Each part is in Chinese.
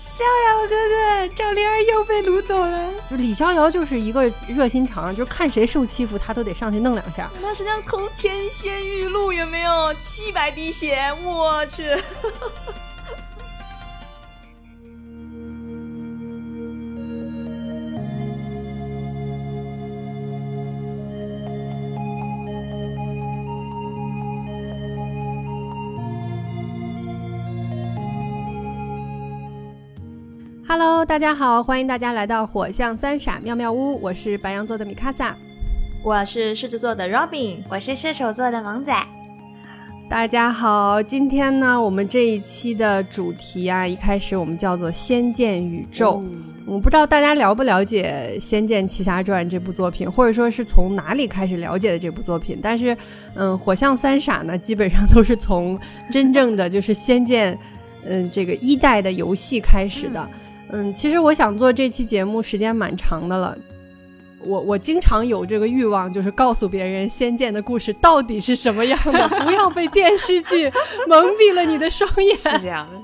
逍遥哥哥，赵灵儿又被掳走了。就李逍遥就是一个热心肠，就看谁受欺负，他都得上去弄两下。那是张口天仙玉露，有没有？七百滴血，我去。Hello，大家好，欢迎大家来到火象三傻妙妙屋，我是白羊座的米卡萨，我是狮子座的 Robin，我是射手座的萌仔。大家好，今天呢，我们这一期的主题啊，一开始我们叫做《仙剑宇宙》。我不知道大家了不了解《仙剑奇侠传》这部作品，或者说是从哪里开始了解的这部作品。但是，嗯，火象三傻呢，基本上都是从真正的就是《仙剑》，嗯，这个一代的游戏开始的。嗯，其实我想做这期节目时间蛮长的了，我我经常有这个欲望，就是告诉别人《仙剑》的故事到底是什么样的，不要被电视剧蒙蔽了你的双眼。是这样的。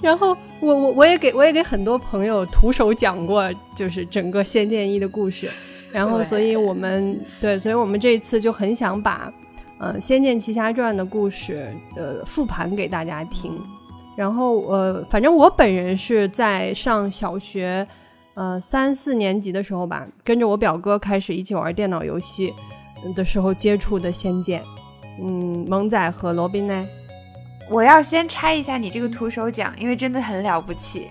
然后我我我也给我也给很多朋友徒手讲过，就是整个《仙剑一》的故事。然后，所以我们对，所以我们这一次就很想把，呃，《仙剑奇侠传》的故事，呃，复盘给大家听。然后呃，反正我本人是在上小学，呃三四年级的时候吧，跟着我表哥开始一起玩电脑游戏的时候接触的《仙剑》。嗯，萌仔和罗宾呢？我要先拆一下你这个徒手奖，因为真的很了不起。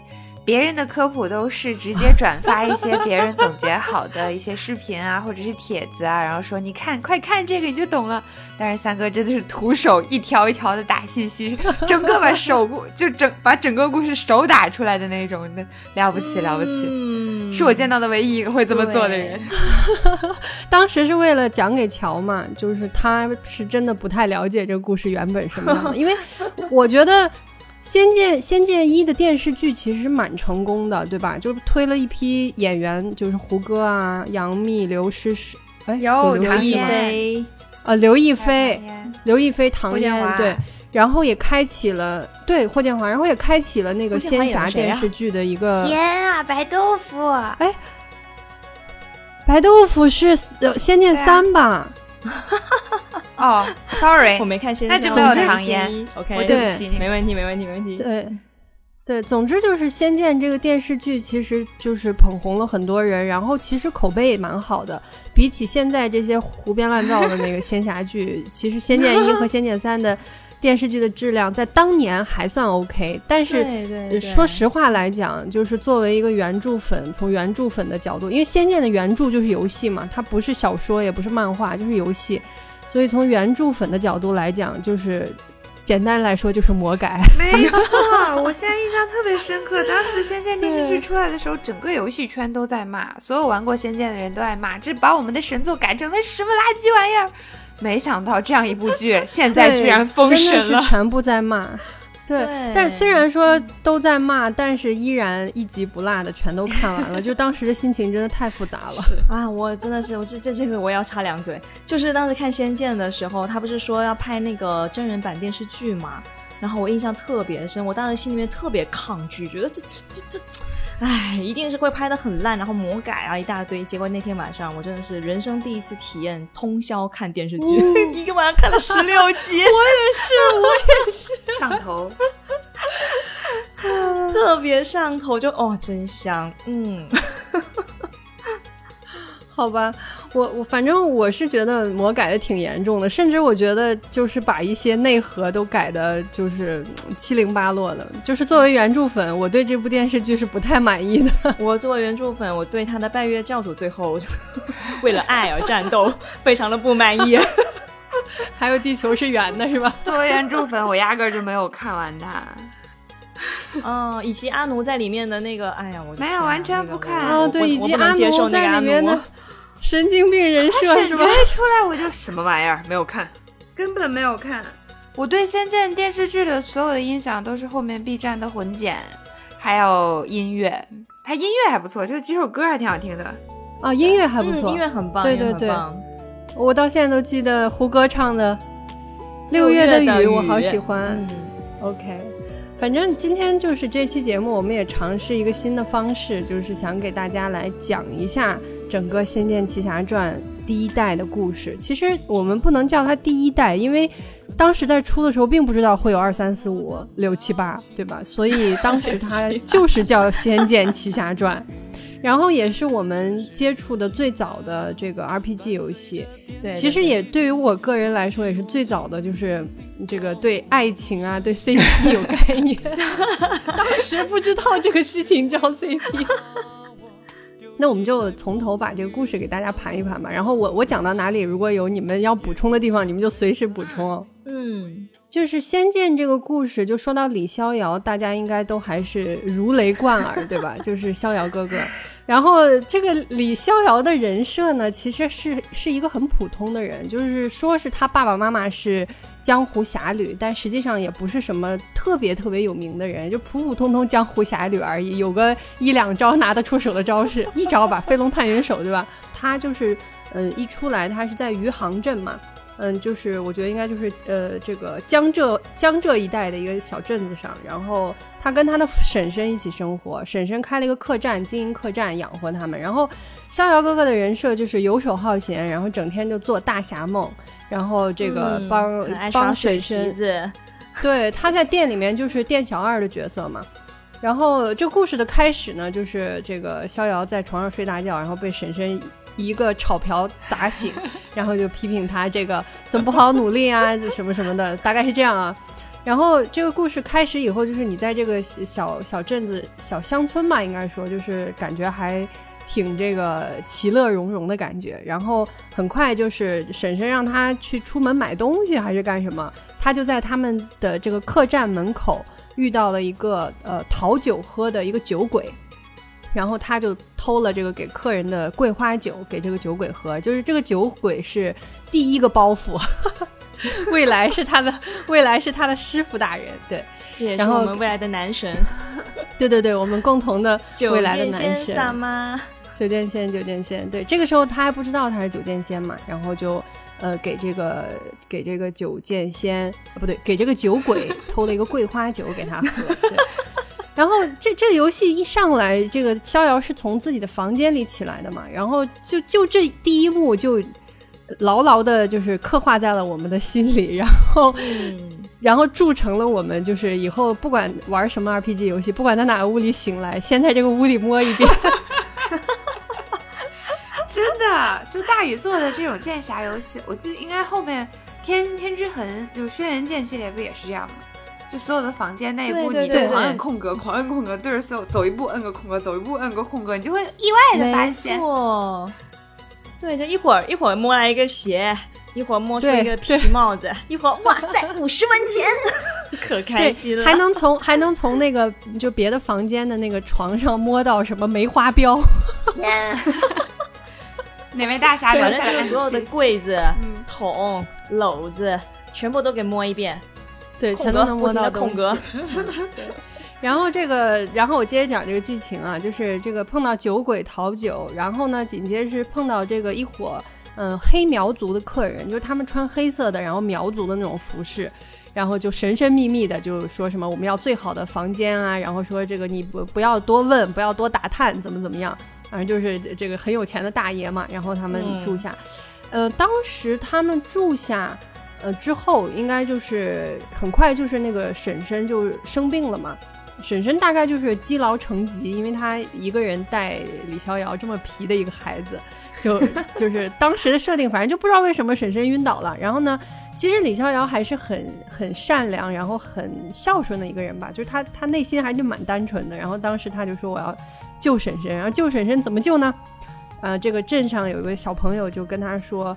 别人的科普都是直接转发一些别人总结好的一些视频啊，或者是帖子啊，然后说你看，快看这个你就懂了。但是三哥真的是徒手一条一条的打信息，整个把手故 就整把整个故事手打出来的那种，那了不起了不起，嗯是我见到的唯一一个会这么做的人。当时是为了讲给乔嘛，就是他是真的不太了解这个故事原本什么样的，因为我觉得。《仙剑》《仙剑一》的电视剧其实蛮成功的，对吧？就是推了一批演员，就是胡歌啊、杨幂、刘诗诗，哎，有刘亦菲，呃，刘亦菲、刘亦菲、唐嫣，对，然后也开启了对霍建华，然后也开启了那个仙侠电视剧的一个天啊，白豆腐，哎，白豆腐是《仙剑三》吧？哦，sorry，我没看仙剑，那就没有唐嫣。OK，对不起，没问题，没问题，没问题。对，对，总之就是《仙剑》这个电视剧，其实就是捧红了很多人，然后其实口碑也蛮好的。比起现在这些胡编乱造的那个仙侠剧，其实《仙剑一》和《仙剑三》的电视剧的质量在当年还算 OK。但是说实话来讲，就是作为一个原著粉，从原著粉的角度，因为《仙剑》的原著就是游戏嘛，它不是小说，也不是漫画，就是游戏。所以从原著粉的角度来讲，就是简单来说就是魔改。没错，我现在印象特别深刻。当时《仙剑》电视剧出来的时候，整个游戏圈都在骂，所有玩过《仙剑》的人都在骂，这把我们的神作改成了什么垃圾玩意儿？没想到这样一部剧 现在居然封神了，全部在骂。对，但虽然说都在骂，但是依然一集不落的全都看完了。就当时的心情真的太复杂了啊！我真的是，我这这这个我要插两嘴，就是当时看《仙剑》的时候，他不是说要拍那个真人版电视剧嘛？然后我印象特别深，我当时心里面特别抗拒，觉得这这这这。唉，一定是会拍的很烂，然后魔改啊一大堆。结果那天晚上，我真的是人生第一次体验通宵看电视剧，一个晚上看了十六集。我也是，我也是 上头，特别上头，就哦，真香，嗯。好吧，我我反正我是觉得魔改的挺严重的，甚至我觉得就是把一些内核都改的，就是七零八落的。就是作为原著粉，我对这部电视剧是不太满意的。我作为原著粉，我对他的拜月教主最后 为了爱而战斗，非常的不满意。还有地球是圆的，是吧？作为原著粉，我压根就没有看完它。嗯，以及阿奴在里面的那个，哎呀，我没有完全不看。哦，对，以及阿奴在里面的。神经病人设是吧？一出来我就什么玩意儿没有看，根本没有看。我对《仙剑》电视剧的所有的音响都是后面 B 站的混剪，还有音乐。它音乐还不错，就几首歌还挺好听的。啊，音乐还不错，音乐很棒，对对对。我到现在都记得胡歌唱的《六月的雨》，我好喜欢。OK，反正今天就是这期节目，我们也尝试一个新的方式，就是想给大家来讲一下整个《仙剑奇侠传》第一代的故事。其实我们不能叫它第一代，因为当时在出的时候并不知道会有二三四五六七八，对吧？所以当时它就是叫《仙剑奇侠传》。然后也是我们接触的最早的这个 RPG 游戏，对，其实也对于我个人来说也是最早的，就是这个对爱情啊、对 CP 有概念。当时不知道这个事情叫 CP。那我们就从头把这个故事给大家盘一盘吧。然后我我讲到哪里，如果有你们要补充的地方，你们就随时补充。嗯，就是《仙剑》这个故事，就说到李逍遥，大家应该都还是如雷贯耳，对吧？就是逍遥哥哥。然后这个李逍遥的人设呢，其实是是一个很普通的人，就是说是他爸爸妈妈是江湖侠侣，但实际上也不是什么特别特别有名的人，就普普通通江湖侠侣而已，有个一两招拿得出手的招式，一招吧，飞龙探云手，对吧？他就是，嗯，一出来他是在余杭镇嘛。嗯，就是我觉得应该就是呃，这个江浙江浙一带的一个小镇子上，然后他跟他的婶婶一起生活，婶婶开了一个客栈，经营客栈养活他们。然后逍遥哥哥的人设就是游手好闲，然后整天就做大侠梦，然后这个帮帮婶婶，对，他在店里面就是店小二的角色嘛。然后这故事的开始呢，就是这个逍遥在床上睡大觉，然后被婶婶。一个炒瓢砸醒，然后就批评他这个怎么不好好努力啊，什么什么的，大概是这样啊。然后这个故事开始以后，就是你在这个小小镇子、小乡村吧，应该说就是感觉还挺这个其乐融融的感觉。然后很快就是婶婶让他去出门买东西还是干什么，他就在他们的这个客栈门口遇到了一个呃讨酒喝的一个酒鬼。然后他就偷了这个给客人的桂花酒给这个酒鬼喝，就是这个酒鬼是第一个包袱，未来是他的 未来是他的师傅大人，对，然后我们未来的男神，对对对，我们共同的未来的男神吗？九剑仙，酒剑仙，对，这个时候他还不知道他是酒剑仙嘛，然后就呃给这个给这个酒剑仙啊不对，给这个酒鬼偷了一个桂花酒给他喝。对然后这这个游戏一上来，这个逍遥是从自己的房间里起来的嘛，然后就就这第一幕就牢牢的，就是刻画在了我们的心里，然后然后铸成了我们就是以后不管玩什么 RPG 游戏，不管在哪个屋里醒来，先在这个屋里摸一遍。真的，就大宇做的这种剑侠游戏，我记得应该后面天天之痕就是轩辕剑系列不也是这样吗？就所有的房间内部，你就狂摁空格，狂摁空格，对着所有走一步摁个空格，走一步摁个空格，你就会意外的发现，对，就一会儿一会儿摸来一个鞋，一会儿摸出一个皮帽子，一会儿哇塞 五十文钱，可开心了，还能从还能从那个就别的房间的那个床上摸到什么梅花标，天，哪位大侠留下来所有的柜子、桶、篓子，全部都给摸一遍。对，全都能摸到空格。对，然后这个，然后我接着讲这个剧情啊，就是这个碰到酒鬼讨酒，然后呢，紧接着是碰到这个一伙嗯黑苗族的客人，就是他们穿黑色的，然后苗族的那种服饰，然后就神神秘秘的就说什么我们要最好的房间啊，然后说这个你不不要多问，不要多打探，怎么怎么样，反正就是这个很有钱的大爷嘛，然后他们住下，呃，当时他们住下。呃，之后应该就是很快，就是那个婶婶就生病了嘛。婶婶大概就是积劳成疾，因为她一个人带李逍遥这么皮的一个孩子，就就 是当时的设定，反正就不知道为什么婶婶晕倒了。然后呢，其实李逍遥还是很很善良，然后很孝顺的一个人吧，就是他他内心还是蛮单纯的。然后当时他就说我要救婶婶，然后救婶婶怎么救呢？呃，这个镇上有一个小朋友就跟他说。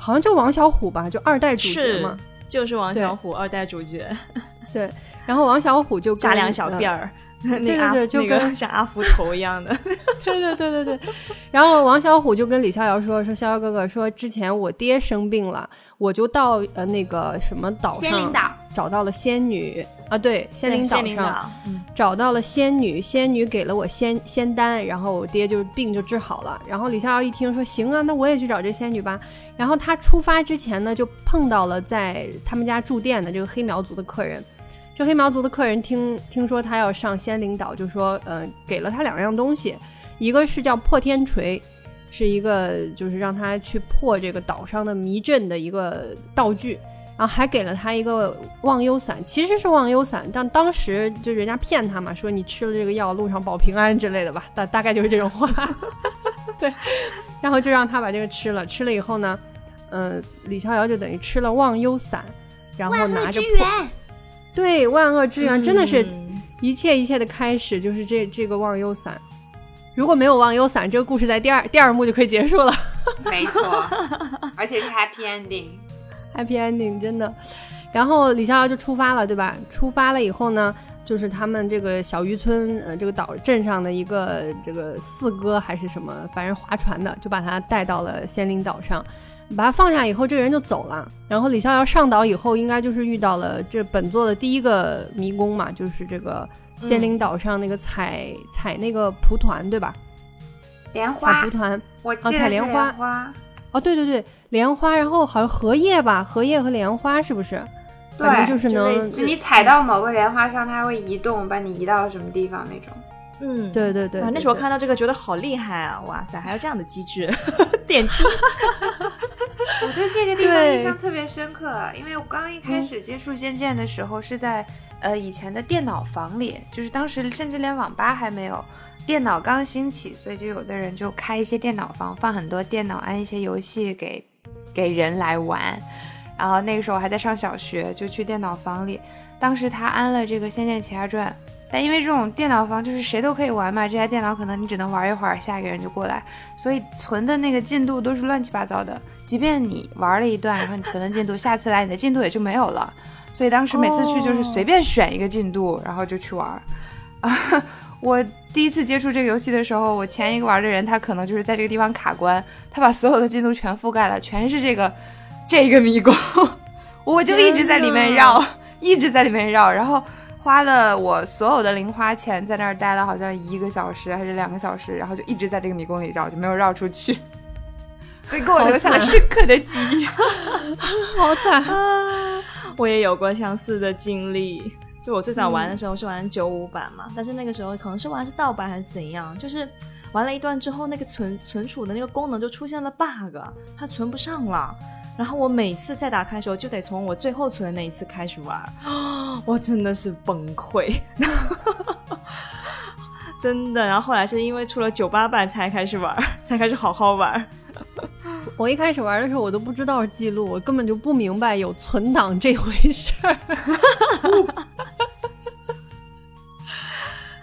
好像就王小虎吧，就二代主角嘛，就是王小虎二代主角。对，然后王小虎就扎两小辫儿，对对对，就跟像阿福头一样的。对对对对对。然后王小虎就跟李逍遥说：“说逍遥哥哥，说之前我爹生病了，我就到呃那个什么岛上找到了仙女啊，对，仙灵岛上找到了仙女，仙女给了我仙仙丹，然后我爹就病就治好了。然后李逍遥一听说行啊，那我也去找这仙女吧。”然后他出发之前呢，就碰到了在他们家住店的这个黑苗族的客人。这黑苗族的客人听听说他要上仙灵岛，就说，呃，给了他两样东西，一个是叫破天锤，是一个就是让他去破这个岛上的迷阵的一个道具，然后还给了他一个忘忧散，其实是忘忧散，但当时就人家骗他嘛，说你吃了这个药路上保平安之类的吧，大大概就是这种话，对，然后就让他把这个吃了，吃了以后呢，嗯，李逍遥就等于吃了忘忧散，然后拿着破。对，万恶之源真的是一切一切的开始，就是这这个忘忧散。如果没有忘忧伞，这个故事在第二第二幕就可以结束了。没错，而且是 happy ending，happy ending 真的。然后李逍遥就出发了，对吧？出发了以后呢，就是他们这个小渔村，呃，这个岛镇上的一个这个四哥还是什么，反正划船的，就把他带到了仙灵岛上。把他放下以后，这个人就走了。然后李逍遥上岛以后，应该就是遇到了这本作的第一个迷宫嘛，就是这个仙灵岛上那个采采那个蒲团，对吧？莲花。采蒲团，我记采莲花。哦，对对对，莲花，然后好像荷叶吧，荷叶和莲花是不是？反正就是能，你踩到某个莲花上，它会移动，把你移到什么地方那种。嗯，对对对，那时候看到这个觉得好厉害啊！哇塞，还有这样的机制，电梯。我对这个地方印象特别深刻，因为我刚刚一开始接触《仙剑》的时候是在呃以前的电脑房里，就是当时甚至连网吧还没有，电脑刚兴起，所以就有的人就开一些电脑房，放很多电脑，安一些游戏给给人来玩。然后那个时候还在上小学，就去电脑房里，当时他安了这个《仙剑奇侠传》。但因为这种电脑房就是谁都可以玩嘛，这台电脑可能你只能玩一会儿，下一个人就过来，所以存的那个进度都是乱七八糟的。即便你玩了一段，然后你存的进度，下次来你的进度也就没有了。所以当时每次去就是随便选一个进度，然后就去玩。啊，我第一次接触这个游戏的时候，我前一个玩的人他可能就是在这个地方卡关，他把所有的进度全覆盖了，全是这个 这个迷宫，我就一直在里面绕，一直在里面绕，然后。花了我所有的零花钱，在那儿待了好像一个小时还是两个小时，然后就一直在这个迷宫里绕，就没有绕出去，所以给我留下了深刻的记忆。好惨啊！我也有过相似的经历，就我最早玩的时候是玩九五版嘛，但是那个时候可能是玩是盗版还是怎样，就是玩了一段之后，那个存存储的那个功能就出现了 bug，它存不上了。然后我每次再打开的时候，就得从我最后存的那一次开始玩，我真的是崩溃，真的。然后后来是因为出了九八版才开始玩，才开始好好玩。我一开始玩的时候，我都不知道记录，我根本就不明白有存档这回事儿。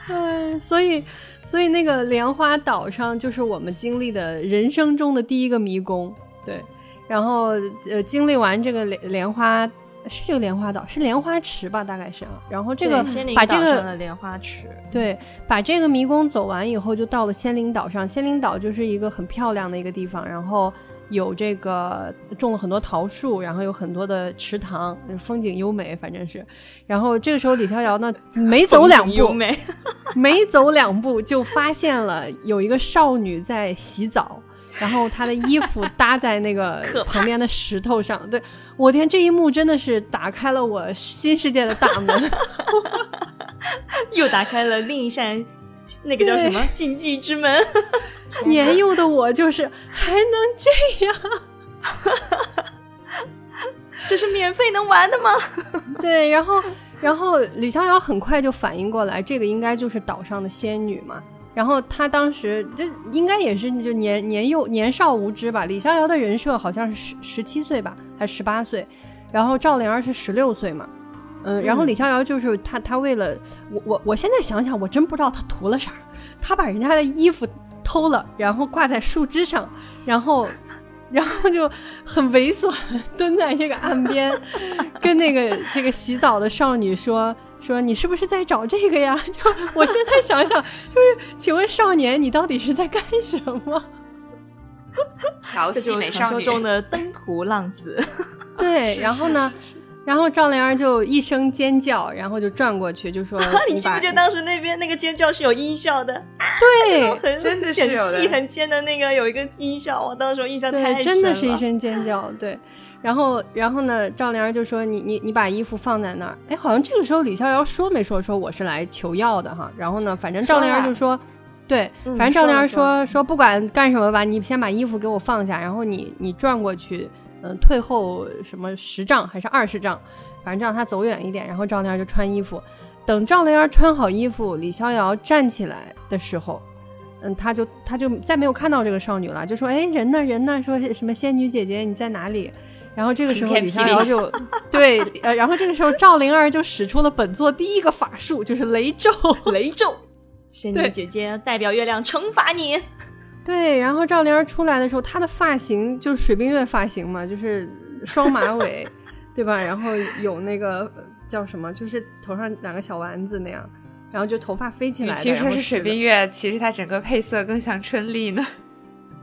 嗯，所以，所以那个莲花岛上就是我们经历的人生中的第一个迷宫，对。然后，呃，经历完这个莲莲花，是这个莲花岛，是莲花池吧？大概是。然后这个把这个莲花池，对，把这个迷宫走完以后，就到了仙灵岛上。仙灵岛就是一个很漂亮的一个地方，然后有这个种了很多桃树，然后有很多的池塘，风景优美，反正是。然后这个时候，李逍遥呢，没走两步，没走两步就发现了有一个少女在洗澡。然后他的衣服搭在那个 旁边的石头上，对我天，这一幕真的是打开了我新世界的大门，又打开了另一扇那个叫什么禁忌之门。年幼的我就是还能这样，这是免费能玩的吗？对，然后然后李逍遥很快就反应过来，这个应该就是岛上的仙女嘛。然后他当时这应该也是就年年幼年少无知吧。李逍遥的人设好像是十十七岁吧，还十八岁，然后赵灵儿是十六岁嘛，嗯，然后李逍遥就是他他为了我我我现在想想我真不知道他图了啥，他把人家的衣服偷了，然后挂在树枝上，然后 然后就很猥琐蹲在这个岸边，跟那个这个洗澡的少女说。说你是不是在找这个呀？就我现在想想，就是请问少年，你到底是在干什么？调戏美少女中的登徒浪子。对，然后呢，然后赵灵儿就一声尖叫，然后就转过去就说：“你记不记得当时那边那个尖叫是有音效的？对，很真的是很细很尖的那个有一个音效，我当时印象太深了。真的是一声尖叫，对。然后，然后呢，赵灵儿就说：“你你你把衣服放在那儿。”哎，好像这个时候李逍遥说没说说我是来求药的哈。然后呢，反正赵灵儿就说：“对，反正赵灵儿说说不管干什么吧，你先把衣服给我放下，然后你你转过去，嗯，退后什么十丈还是二十丈，反正让他走远一点。然后赵灵儿就穿衣服，等赵灵儿穿好衣服，李逍遥站起来的时候。”嗯，他就他就再没有看到这个少女了，就说：“哎，人呢？人呢？说什么仙女姐姐你在哪里？”然后这个时候李逍遥就 对，呃，然后这个时候赵灵儿就使出了本作第一个法术，就是雷咒。雷咒，仙女姐姐代表月亮惩罚你。对，然后赵灵儿出来的时候，她的发型就是水冰月发型嘛，就是双马尾，对吧？然后有那个叫什么，就是头上两个小丸子那样。然后就头发飞起来，其实说是水冰月，其实她整个配色更像春丽呢。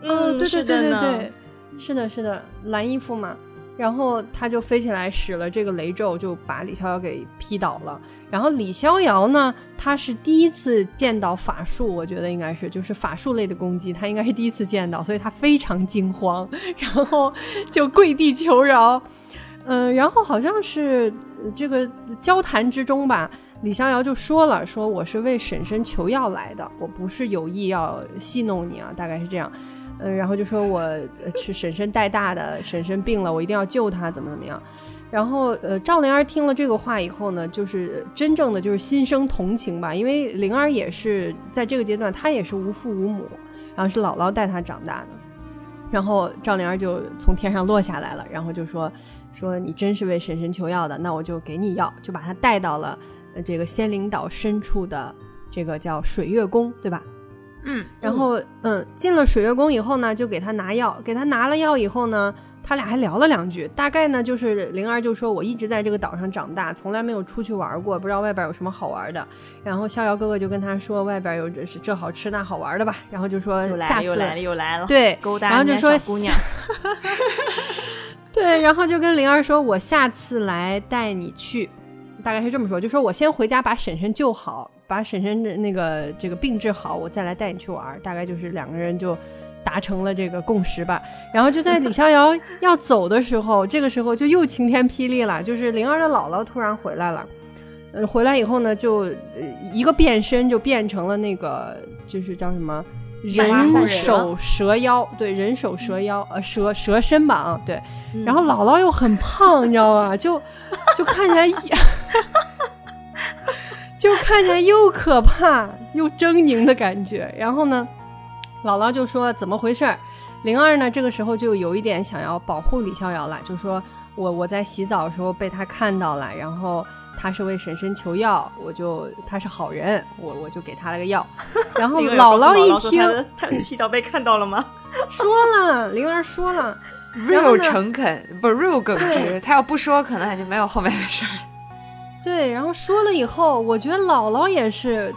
嗯，对对对对对，是的，是的，蓝衣服嘛。然后他就飞起来，使了这个雷咒，就把李逍遥给劈倒了。然后李逍遥呢，他是第一次见到法术，我觉得应该是就是法术类的攻击，他应该是第一次见到，所以他非常惊慌，然后就跪地求饶。嗯，然后好像是这个交谈之中吧。李逍遥就说了：“说我是为婶婶求药来的，我不是有意要戏弄你啊，大概是这样。嗯，然后就说我是婶婶带大的，婶婶病了，我一定要救她，怎么怎么样。然后，呃，赵灵儿听了这个话以后呢，就是真正的就是心生同情吧，因为灵儿也是在这个阶段，她也是无父无母，然后是姥姥带她长大的。然后赵灵儿就从天上落下来了，然后就说：说你真是为婶婶求药的，那我就给你药，就把她带到了。”这个仙灵岛深处的这个叫水月宫，对吧？嗯，然后嗯，进了水月宫以后呢，就给他拿药，给他拿了药以后呢，他俩还聊了两句，大概呢就是灵儿就说：“我一直在这个岛上长大，从来没有出去玩过，不知道外边有什么好玩的。”然后逍遥哥哥就跟他说：“外边有这这好吃那好玩的吧？”然后就说：“下次又来了又来了。”对，然后就说：“姑娘。”对，然后就跟灵儿说：“我下次来带你去。”大概是这么说，就说我先回家把婶婶救好，把婶婶的那个这个病治好，我再来带你去玩。大概就是两个人就达成了这个共识吧。然后就在李逍遥 要走的时候，这个时候就又晴天霹雳了，就是灵儿的姥姥突然回来了。嗯，回来以后呢，就一个变身就变成了那个就是叫什么人手蛇腰，对，人手蛇腰，呃，蛇蛇身吧，啊，对。然后姥姥又很胖，你知道吗？就就看起来，就看起来又可怕又狰狞的感觉。然后呢，姥姥就说怎么回事儿？灵儿呢，这个时候就有一点想要保护李逍遥了，就说我我在洗澡的时候被他看到了，然后他是为婶婶求药，我就他是好人，我我就给他了个药。然后姥姥一听，他洗澡被看到了吗？说了，灵儿说了。real 诚恳不 real 耿直，他要不说，可能也就没有后面的事儿。对，然后说了以后，我觉得姥姥也是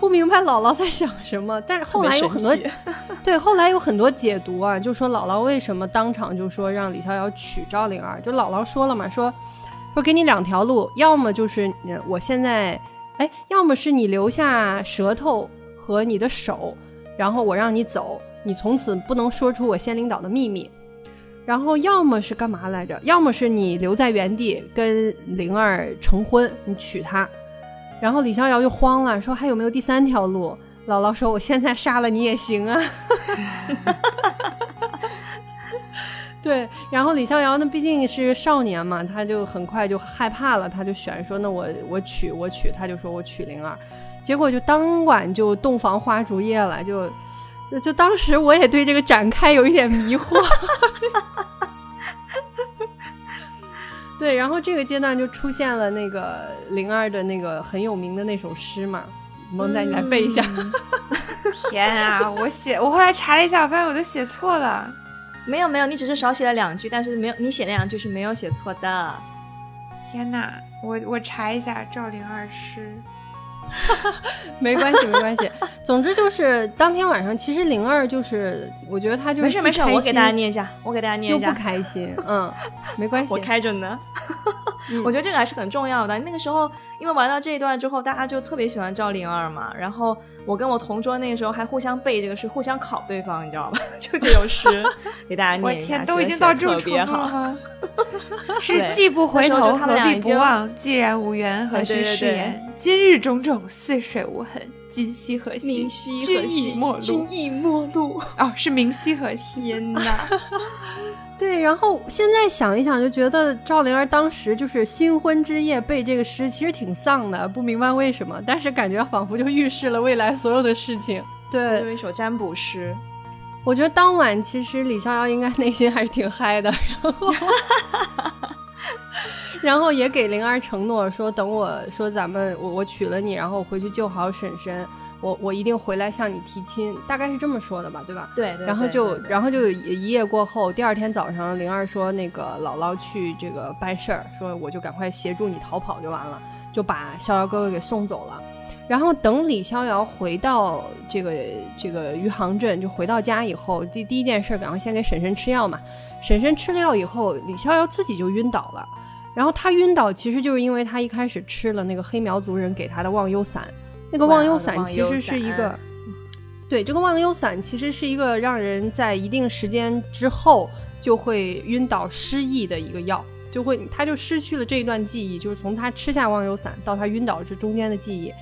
不明白姥姥在想什么，但是后来有很多，对，后来有很多解读啊，就说姥姥为什么当场就说让李逍遥娶赵灵儿，就姥姥说了嘛，说说给你两条路，要么就是我现在，哎，要么是你留下舌头和你的手，然后我让你走，你从此不能说出我仙灵岛的秘密。然后要么是干嘛来着？要么是你留在原地跟灵儿成婚，你娶她。然后李逍遥就慌了，说还有没有第三条路？姥姥说我现在杀了你也行啊。对，然后李逍遥呢，毕竟是少年嘛，他就很快就害怕了，他就选说那我我娶我娶，他就说我娶灵儿。结果就当晚就洞房花烛夜了，就。就当时我也对这个展开有一点迷惑，对，然后这个阶段就出现了那个灵儿的那个很有名的那首诗嘛，萌仔你来背一下。天啊，我写我后来查了一下，我发现我都写错了。没有没有，你只是少写了两句，但是没有你写那两句是没有写错的。天哪，我我查一下赵灵儿诗。没关系，没关系。总之就是当天晚上，其实灵儿就是，我觉得他就是没事没事，我给大家念一下，我给大家念一下。又不开心，嗯，没关系，我开着呢。我觉得这个还是很重要的。那个时候，因为玩到这一段之后，大家就特别喜欢赵灵儿嘛。然后我跟我同桌那个时候还互相背这个诗，互相考对方，你知道吧？就这首诗 给大家念一下。我天，都已经到这种程度了吗？是既不回头何必不忘？既然无缘何须誓言？今日种种似水无痕，今夕何夕？明夕君已陌路。君已陌路。哦，是明夕何夕？天哪！对，然后现在想一想，就觉得赵灵儿当时就是新婚之夜背这个诗，其实挺丧的，不明白为什么，但是感觉仿佛就预示了未来所有的事情。对，有一首占卜诗。我觉得当晚其实李逍遥应该内心还是挺嗨的，然后，然后也给灵儿承诺说，等我说咱们我我娶了你，然后我回去救好婶婶。我我一定回来向你提亲，大概是这么说的吧，对吧？对。然后就然后就一夜过后，第二天早上，灵儿说那个姥姥去这个办事儿，说我就赶快协助你逃跑就完了，就把逍遥哥哥给送走了。然后等李逍遥回到这个这个余杭镇，就回到家以后，第第一件事赶快先给婶婶吃药嘛。婶婶吃了药以后，李逍遥自己就晕倒了。然后他晕倒其实就是因为他一开始吃了那个黑苗族人给他的忘忧散。那个忘忧散其实是一个，对，这个忘忧散其实是一个让人在一定时间之后就会晕倒失忆的一个药，就会他就失去了这一段记忆，就是从他吃下忘忧散到他晕倒这中间的记忆，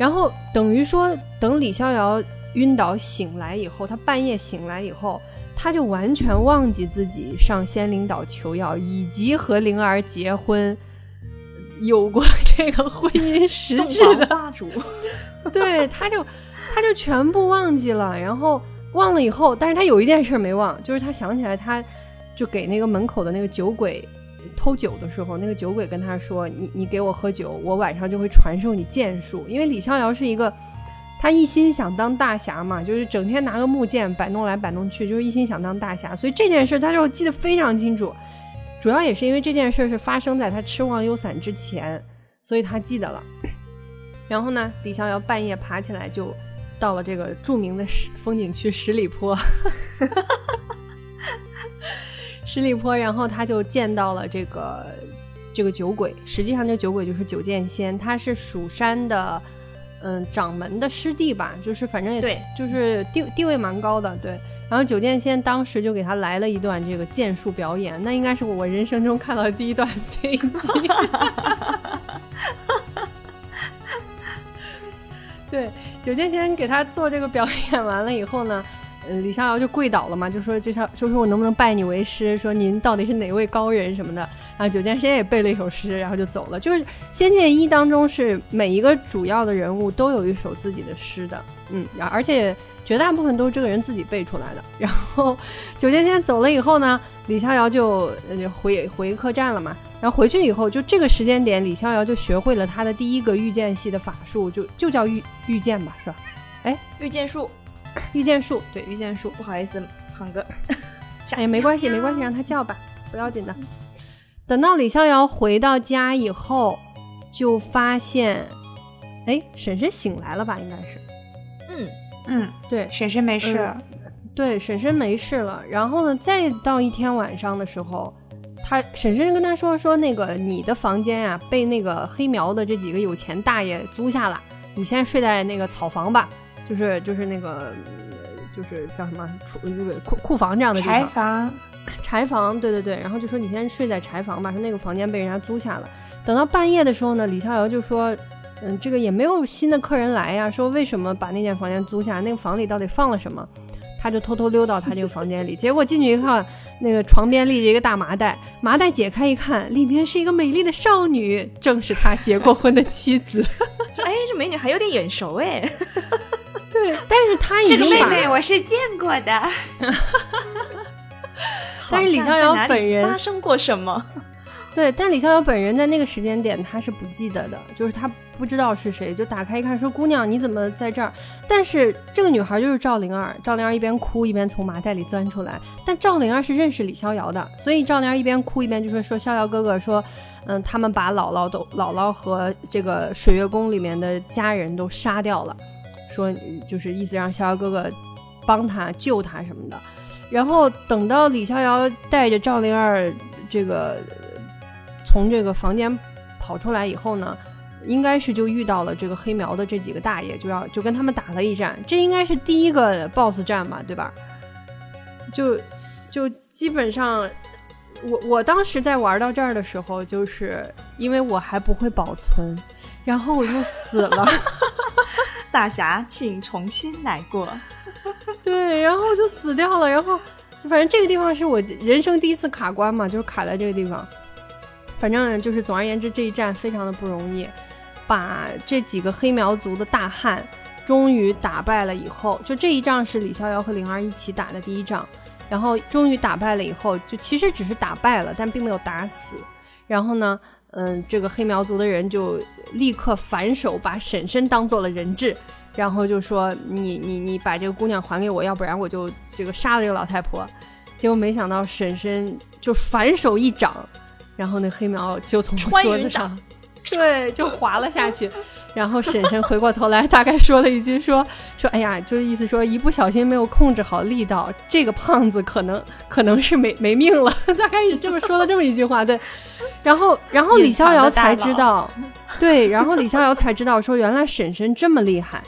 然后等于说等李逍遥晕倒醒来以后，他半夜醒来以后，他就完全忘记自己上仙灵岛求药以及和灵儿结婚。有过这个婚姻实质的霸主，对，他就他就全部忘记了，然后忘了以后，但是他有一件事没忘，就是他想起来，他就给那个门口的那个酒鬼偷酒的时候，那个酒鬼跟他说：“你你给我喝酒，我晚上就会传授你剑术。”因为李逍遥是一个他一心想当大侠嘛，就是整天拿个木剑摆弄来摆弄去，就是一心想当大侠，所以这件事他就记得非常清楚。主要也是因为这件事是发生在他吃忘忧散之前，所以他记得了。然后呢，李逍遥半夜爬起来就到了这个著名的十风景区十里坡，十里坡，然后他就见到了这个这个酒鬼。实际上，这酒鬼就是酒剑仙，他是蜀山的嗯掌门的师弟吧，就是反正也对，就是地地位蛮高的，对。然后九剑仙当时就给他来了一段这个剑术表演，那应该是我人生中看到的第一段 CG。对，九剑仙给他做这个表演完了以后呢，呃，李逍遥就跪倒了嘛，就说就像说说我能不能拜你为师，说您到底是哪位高人什么的。然后九剑仙也背了一首诗，然后就走了。就是《仙剑一》当中是每一个主要的人物都有一首自己的诗的，嗯，然而且。绝大部分都是这个人自己背出来的。然后九剑仙走了以后呢，李逍遥就回回客栈了嘛。然后回去以后，就这个时间点，李逍遥就学会了他的第一个御剑系的法术，就就叫御御剑吧，是吧？哎，御剑术，御剑术，对，御剑术。不好意思，胖哥。哎呀，没关系，没关系，让他叫吧，不要紧的。等到李逍遥回到家以后，就发现，哎，婶婶醒来了吧？应该是，嗯。嗯，对，婶婶没事，对，婶婶没事了。然后呢，再到一天晚上的时候，他婶婶跟他说说那个你的房间啊被那个黑苗的这几个有钱大爷租下了，你现在睡在那个草房吧，就是就是那个就是叫什么储那个库库房这样的柴房，柴房，对对对。然后就说你先睡在柴房吧，说那个房间被人家租下了。等到半夜的时候呢，李逍遥就说。嗯，这个也没有新的客人来呀。说为什么把那间房间租下？那个房里到底放了什么？他就偷偷溜到他这个房间里，结果进去一看，那个床边立着一个大麻袋，麻袋解开一看，里面是一个美丽的少女，正是他结过婚的妻子。哎，这美女还有点眼熟哎。对，但是他已经这个妹妹我是见过的。但是李逍遥本人发生过什么？对，但李逍遥本人在那个时间点他是不记得的，就是他不知道是谁，就打开一看，说：“姑娘，你怎么在这儿？”但是这个女孩就是赵灵儿，赵灵儿一边哭一边从麻袋里钻出来。但赵灵儿是认识李逍遥的，所以赵灵儿一边哭一边就说：“说逍遥哥哥说，嗯，他们把姥姥都姥姥和这个水月宫里面的家人都杀掉了，说就是意思让逍遥哥哥帮他救他什么的。然后等到李逍遥带着赵灵儿这个。”从这个房间跑出来以后呢，应该是就遇到了这个黑苗的这几个大爷，就要就跟他们打了一战。这应该是第一个 BOSS 战嘛，对吧？就就基本上我我当时在玩到这儿的时候，就是因为我还不会保存，然后我就死了。大侠，请重新来过。对，然后就死掉了。然后反正这个地方是我人生第一次卡关嘛，就是卡在这个地方。反正就是总而言之，这一战非常的不容易，把这几个黑苗族的大汉终于打败了以后，就这一仗是李逍遥和灵儿一起打的第一仗。然后终于打败了以后，就其实只是打败了，但并没有打死。然后呢，嗯，这个黑苗族的人就立刻反手把婶婶当做了人质，然后就说：“你你你把这个姑娘还给我，要不然我就这个杀了这个老太婆。”结果没想到婶婶就反手一掌，然后那黑苗就从桌子上，对，就滑了下去。然后婶婶回过头来，大概说了一句：“说 说，哎呀，就是意思说，一不小心没有控制好力道，这个胖子可能可能是没没命了。”大概是这么说了这么一句话。对，然后然后李逍遥才知道，对，然后李逍遥才知道说，原来婶婶这么厉害。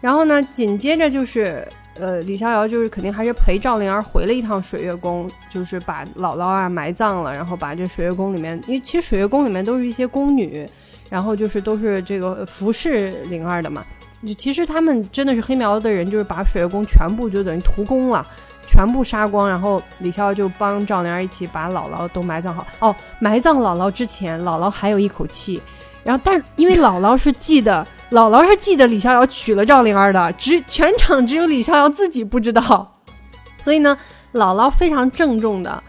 然后呢，紧接着就是呃，李逍遥就是肯定还是陪赵灵儿回了一趟水月宫，就是把姥姥啊埋葬了，然后把这水月宫里面，因为其实水月宫里面都是一些宫女。然后就是都是这个服侍灵儿的嘛，其实他们真的是黑苗的人，就是把水月宫全部就等于屠宫了，全部杀光。然后李逍遥就帮赵灵儿一起把姥姥都埋葬好。哦，埋葬姥姥之前，姥姥还有一口气。然后，但因为姥姥是记得，姥姥是记得李逍遥娶了赵灵儿的，只全场只有李逍遥自己不知道。所以呢，姥姥非常郑重的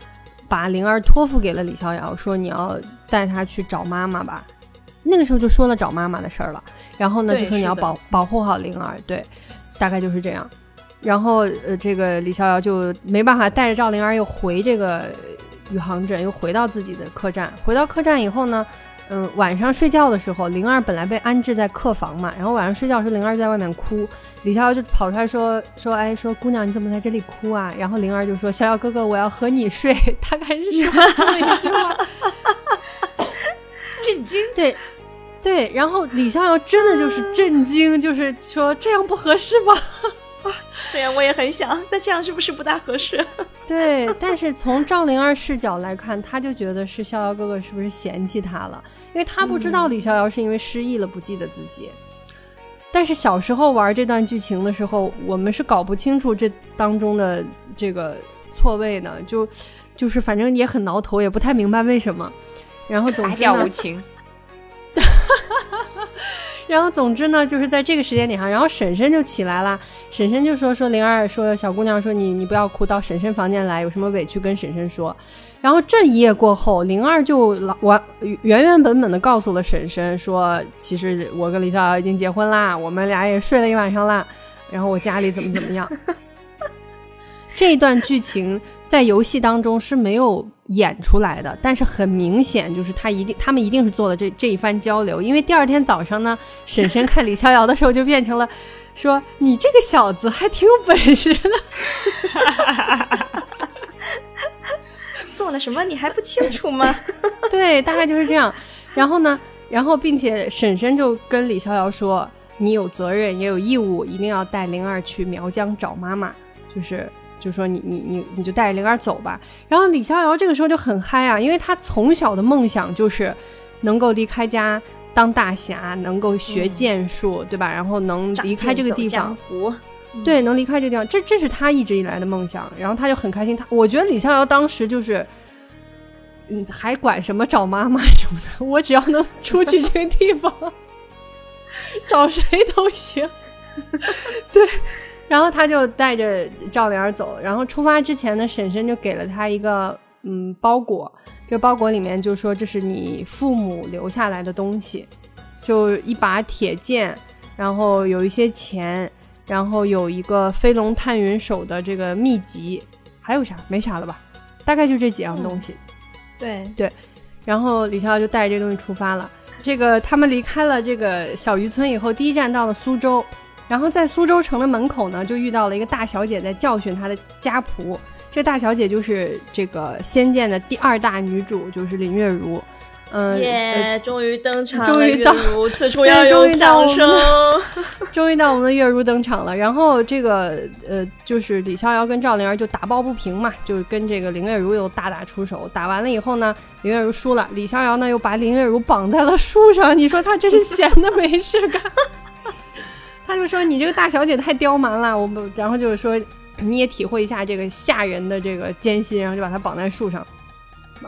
把灵儿托付给了李逍遥，说你要带她去找妈妈吧。那个时候就说了找妈妈的事儿了，然后呢就说你要保保护好灵儿，对，大概就是这样。然后呃，这个李逍遥就没办法带着赵灵儿又回这个宇航镇，又回到自己的客栈。回到客栈以后呢，嗯，晚上睡觉的时候，灵儿本来被安置在客房嘛，然后晚上睡觉时灵儿就在外面哭，李逍遥就跑出来说说，哎，说姑娘你怎么在这里哭啊？然后灵儿就说逍遥哥哥我要和你睡，大概是说这么一句话。震惊，对，对，然后李逍遥真的就是震惊，就是说这样不合适吧？啊，虽然我也很想，但这样是不是不大合适？对，但是从赵灵儿视角来看，他就觉得是逍遥哥哥是不是嫌弃他了？因为他不知道李逍遥是因为失忆了不记得自己。但是小时候玩这段剧情的时候，我们是搞不清楚这当中的这个错位的，就就是反正也很挠头，也不太明白为什么。然后总之呢，无情。然后总之呢，就是在这个时间点上，然后婶婶就起来了。婶婶就说：“说灵儿，说小姑娘，说你你不要哭，到婶婶房间来，有什么委屈跟婶婶说。”然后这一夜过后，灵儿就老完原原本本的告诉了婶婶说：“其实我跟李逍遥已经结婚啦，我们俩也睡了一晚上啦。然后我家里怎么怎么样。”这一段剧情在游戏当中是没有。演出来的，但是很明显就是他一定，他们一定是做了这这一番交流，因为第二天早上呢，婶婶看李逍遥的时候就变成了说：“你这个小子还挺有本事的，做了什么你还不清楚吗？” 对，大概就是这样。然后呢，然后并且婶婶就跟李逍遥说：“你有责任也有义务，一定要带灵儿去苗疆找妈妈。”就是。就说你你你你就带着灵儿走吧。然后李逍遥这个时候就很嗨啊，因为他从小的梦想就是能够离开家当大侠，能够学剑术，对吧？然后能离开这个地方，对，能离开这个地方，这这是他一直以来的梦想。然后他就很开心。他我觉得李逍遥当时就是，嗯，还管什么找妈妈什么的，我只要能出去这个地方，找谁都行。对。然后他就带着赵灵儿走，然后出发之前呢，婶婶就给了他一个嗯包裹，这包裹里面就说这是你父母留下来的东西，就一把铁剑，然后有一些钱，然后有一个飞龙探云手的这个秘籍，还有啥？没啥了吧？大概就这几样东西。对对，然后李逍遥就带着这东西出发了。这个他们离开了这个小渔村以后，第一站到了苏州。然后在苏州城的门口呢，就遇到了一个大小姐在教训她的家仆。这大小姐就是这个《仙剑》的第二大女主，就是林月如。嗯，耶，终于登场终于到此处要有掌声。终于到我们的月如登场了。然后这个呃，就是李逍遥跟赵灵儿就打抱不平嘛，就跟这个林月如又大打出手。打完了以后呢，林月如输了，李逍遥呢又把林月如绑在了树上。你说他真是闲的没事干。他就说：“你这个大小姐太刁蛮了。”我们然后就是说，你也体会一下这个吓人的这个艰辛，然后就把他绑在树上。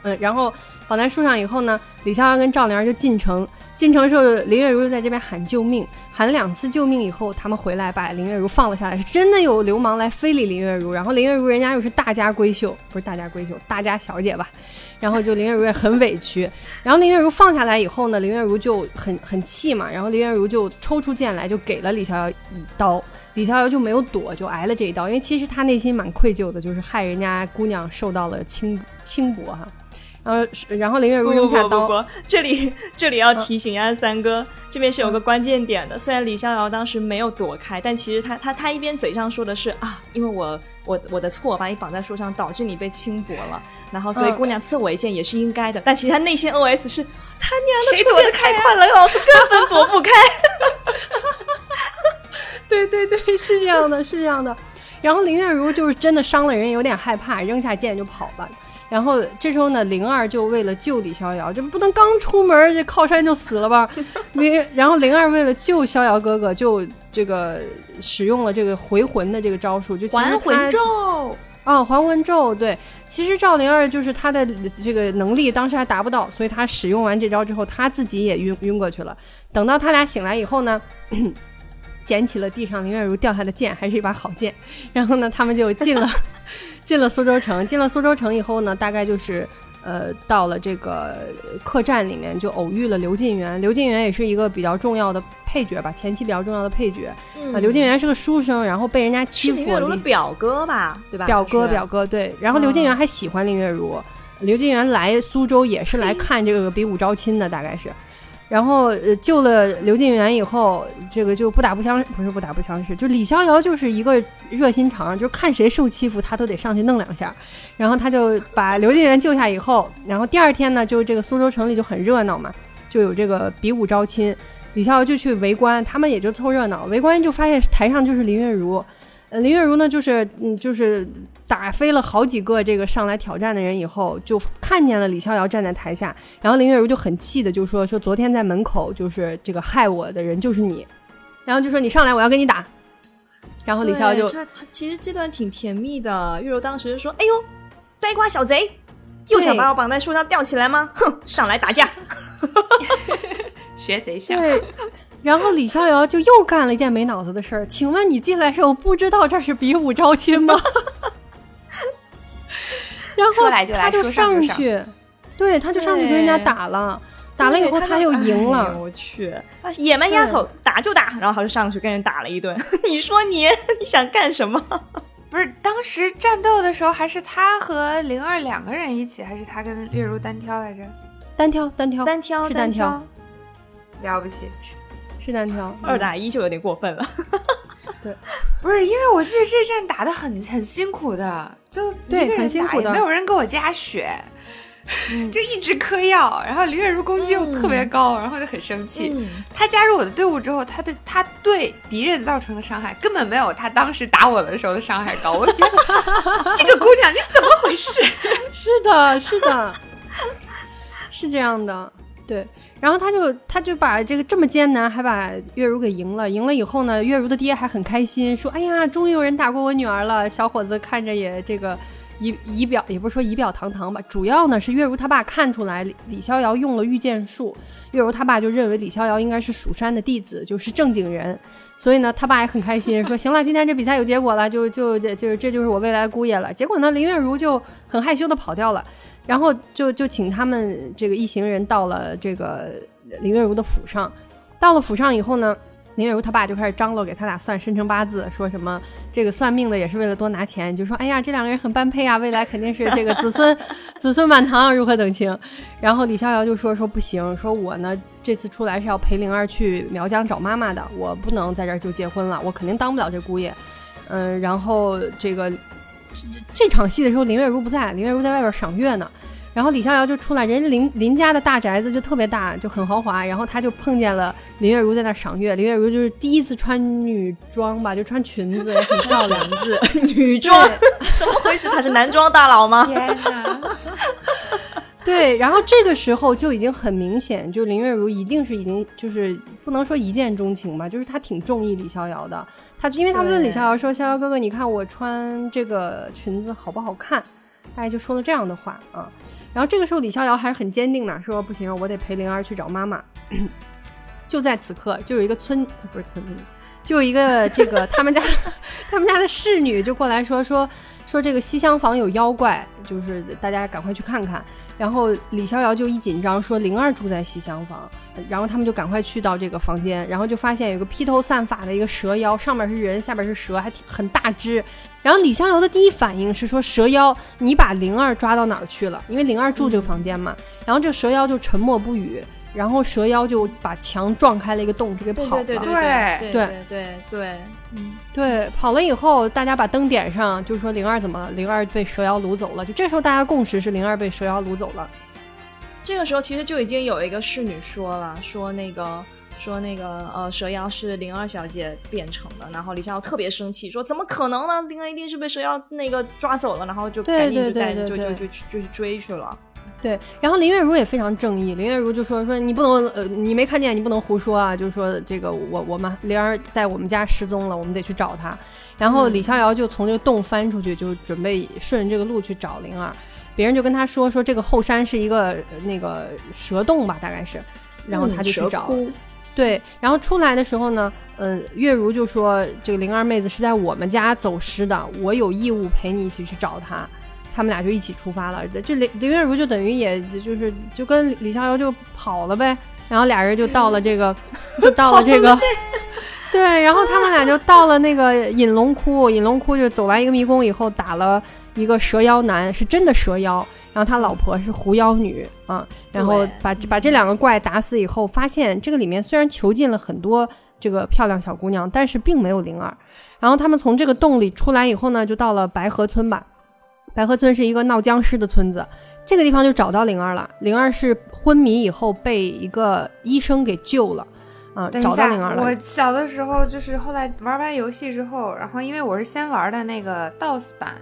嗯，然后绑在树上以后呢，李逍遥跟赵灵儿就进城。进城时候，林月如就在这边喊救命，喊了两次救命以后，他们回来把林月如放了下来。是真的有流氓来非礼林月如，然后林月如人家又是大家闺秀，不是大家闺秀，大家小姐吧？然后就林月如也很委屈。然后林月如放下来以后呢，林月如就很很气嘛，然后林月如就抽出剑来就给了李逍遥一刀，李逍遥就没有躲，就挨了这一刀。因为其实他内心蛮愧疚的，就是害人家姑娘受到了轻轻薄哈。然后，然后林月如扔下刀。不不不，这里 这里要提醒一下三哥，这边是有个关键点的。虽然李逍遥当时没有躲开，但其实他他他一边嘴上说的是啊，因为我我我的错把你绑在树上，导致你被轻薄了，然后所以姑娘赐我一剑也是应该的。但其实他内心 OS 是，他娘的谁躲得开快了，老子根本躲不开。对对对，是这样的，是这样的。然后林月如就是真的伤了人，有点害怕，扔下剑就跑了。然后这时候呢，灵儿就为了救李逍遥，这不能刚出门这靠山就死了吧？灵，然后灵儿为了救逍遥哥哥，就这个使用了这个回魂的这个招数，就还魂咒啊，还魂咒。对，其实赵灵儿就是她的这个能力当时还达不到，所以她使用完这招之后，她自己也晕晕过去了。等到他俩醒来以后呢，捡起了地上林月如掉下的剑，还是一把好剑。然后呢，他们就进了。进了苏州城，进了苏州城以后呢，大概就是，呃，到了这个客栈里面，就偶遇了刘进元。刘进元也是一个比较重要的配角吧，前期比较重要的配角。啊，刘进元是个书生，然后被人家欺负。林月如的表哥吧，对吧？表哥，表哥，对。然后刘进元还喜欢林月如。刘进元来苏州也是来 看这个比武招亲的，大概是。然后呃救了刘晋元以后，这个就不打不相不是不打不相识，就李逍遥就是一个热心肠，就看谁受欺负他都得上去弄两下。然后他就把刘晋元救下以后，然后第二天呢，就这个苏州城里就很热闹嘛，就有这个比武招亲，李逍遥就去围观，他们也就凑热闹。围观就发现台上就是林月如，林月如呢就是嗯就是。打飞了好几个这个上来挑战的人以后，就看见了李逍遥站在台下，然后林月如就很气的就说：“说昨天在门口就是这个害我的人就是你，然后就说你上来我要跟你打。”然后李逍遥就他他其实这段挺甜蜜的，月如当时就说：“哎呦，呆瓜小贼，又想把我绑在树上吊起来吗？哼，上来打架，学贼像。”然后李逍遥就又干了一件没脑子的事儿，请问你进来时候不知道这是比武招亲吗？然后他就上去，对，他就上去跟人家打了，打了以后他又赢了。我去，野蛮丫头，打就打，然后他就上去跟人打了一顿。你说你你想干什么？不是当时战斗的时候，还是他和灵儿两个人一起，还是他跟月如单挑来着？单挑，单挑，单挑，是单挑。了不起，是单挑，二打一就有点过分了。对，不是因为我记得这战打的很很辛苦的，就对，很辛苦的，没有人给我加血，就一直嗑药，然后林月如攻击又特别高，然后就很生气。他加入我的队伍之后，他的他对敌人造成的伤害根本没有他当时打我的时候的伤害高。我觉得 这个姑娘你怎么回事？是的，是的，是这样的，对。然后他就他就把这个这么艰难，还把月如给赢了。赢了以后呢，月如的爹还很开心，说：“哎呀，终于有人打过我女儿了。”小伙子看着也这个仪仪表，也不是说仪表堂堂吧。主要呢是月如他爸看出来李李逍遥用了御剑术，月如他爸就认为李逍遥应该是蜀山的弟子，就是正经人。所以呢，他爸也很开心，说：“行了，今天这比赛有结果了，就就就这就是我未来姑爷了。”结果呢，林月如就很害羞的跑掉了。然后就就请他们这个一行人到了这个林月如的府上，到了府上以后呢，林月如他爸就开始张罗给他俩算生辰八字，说什么这个算命的也是为了多拿钱，就说哎呀这两个人很般配啊，未来肯定是这个子孙 子孙满堂，如何等情。然后李逍遥就说说不行，说我呢这次出来是要陪灵儿去苗疆找妈妈的，我不能在这儿就结婚了，我肯定当不了这姑爷。嗯，然后这个。这场戏的时候，林月如不在，林月如在外边赏月呢。然后李逍遥就出来，人家林林家的大宅子就特别大，就很豪华。然后他就碰见了林月如在那赏月，林月如就是第一次穿女装吧，就穿裙子，很漂亮。子 女装，什么回事？他是男装大佬吗？天哪！对，然后这个时候就已经很明显，就林月如一定是已经就是不能说一见钟情吧，就是她挺中意李逍遥的。他因为她问李逍遥说：“逍遥哥哥，你看我穿这个裙子好不好看？”大概就说了这样的话啊。然后这个时候李逍遥还是很坚定的说：“不行，我得陪灵儿去找妈妈。”就在此刻，就有一个村不是村民，就有一个这个他们家 他们家的侍女就过来说说说这个西厢房有妖怪，就是大家赶快去看看。然后李逍遥就一紧张说灵儿住在西厢房，然后他们就赶快去到这个房间，然后就发现有个披头散发的一个蛇妖，上面是人，下面是蛇，还挺很大只。然后李逍遥的第一反应是说蛇妖，你把灵儿抓到哪儿去了？因为灵儿住这个房间嘛。然后这蛇妖就沉默不语。然后蛇妖就把墙撞开了一个洞，就给跑了。对对对对对对，嗯，对，跑了以后，大家把灯点上，就说灵儿怎么了？灵儿被蛇妖掳走了。就这时候，大家共识是灵儿被蛇妖掳走了。这个时候，其实就已经有一个侍女说了，说那个说那个呃，蛇妖是灵儿小姐变成的。然后李逍遥特别生气，说怎么可能呢？灵儿一定是被蛇妖那个抓走了。然后就赶紧就带就就就就去追去了。对，然后林月如也非常正义。林月如就说：“说你不能，呃，你没看见，你不能胡说啊！就是说，这个我我们灵儿在我们家失踪了，我们得去找她。”然后李逍遥就从这个洞翻出去，就准备顺着这个路去找灵儿。别人就跟他说：“说这个后山是一个那个蛇洞吧，大概是。”然后他就去找。对，然后出来的时候呢，呃，月如就说：“这个灵儿妹子是在我们家走失的，我有义务陪你一起去找她。”他们俩就一起出发了，这林林月如就等于也就是就跟李逍遥就跑了呗，然后俩人就到了这个，就到了这个 对，然后他们俩就到了那个隐龙窟，隐龙窟就走完一个迷宫以后，打了一个蛇妖男，是真的蛇妖，然后他老婆是狐妖女啊，然后把把这两个怪打死以后，发现这个里面虽然囚禁了很多这个漂亮小姑娘，但是并没有灵儿，然后他们从这个洞里出来以后呢，就到了白河村吧。白河村是一个闹僵尸的村子，这个地方就找到灵儿了。灵儿是昏迷以后被一个医生给救了，啊，找到灵儿了。我小的时候就是后来玩完游戏之后，然后因为我是先玩的那个 DOS 版，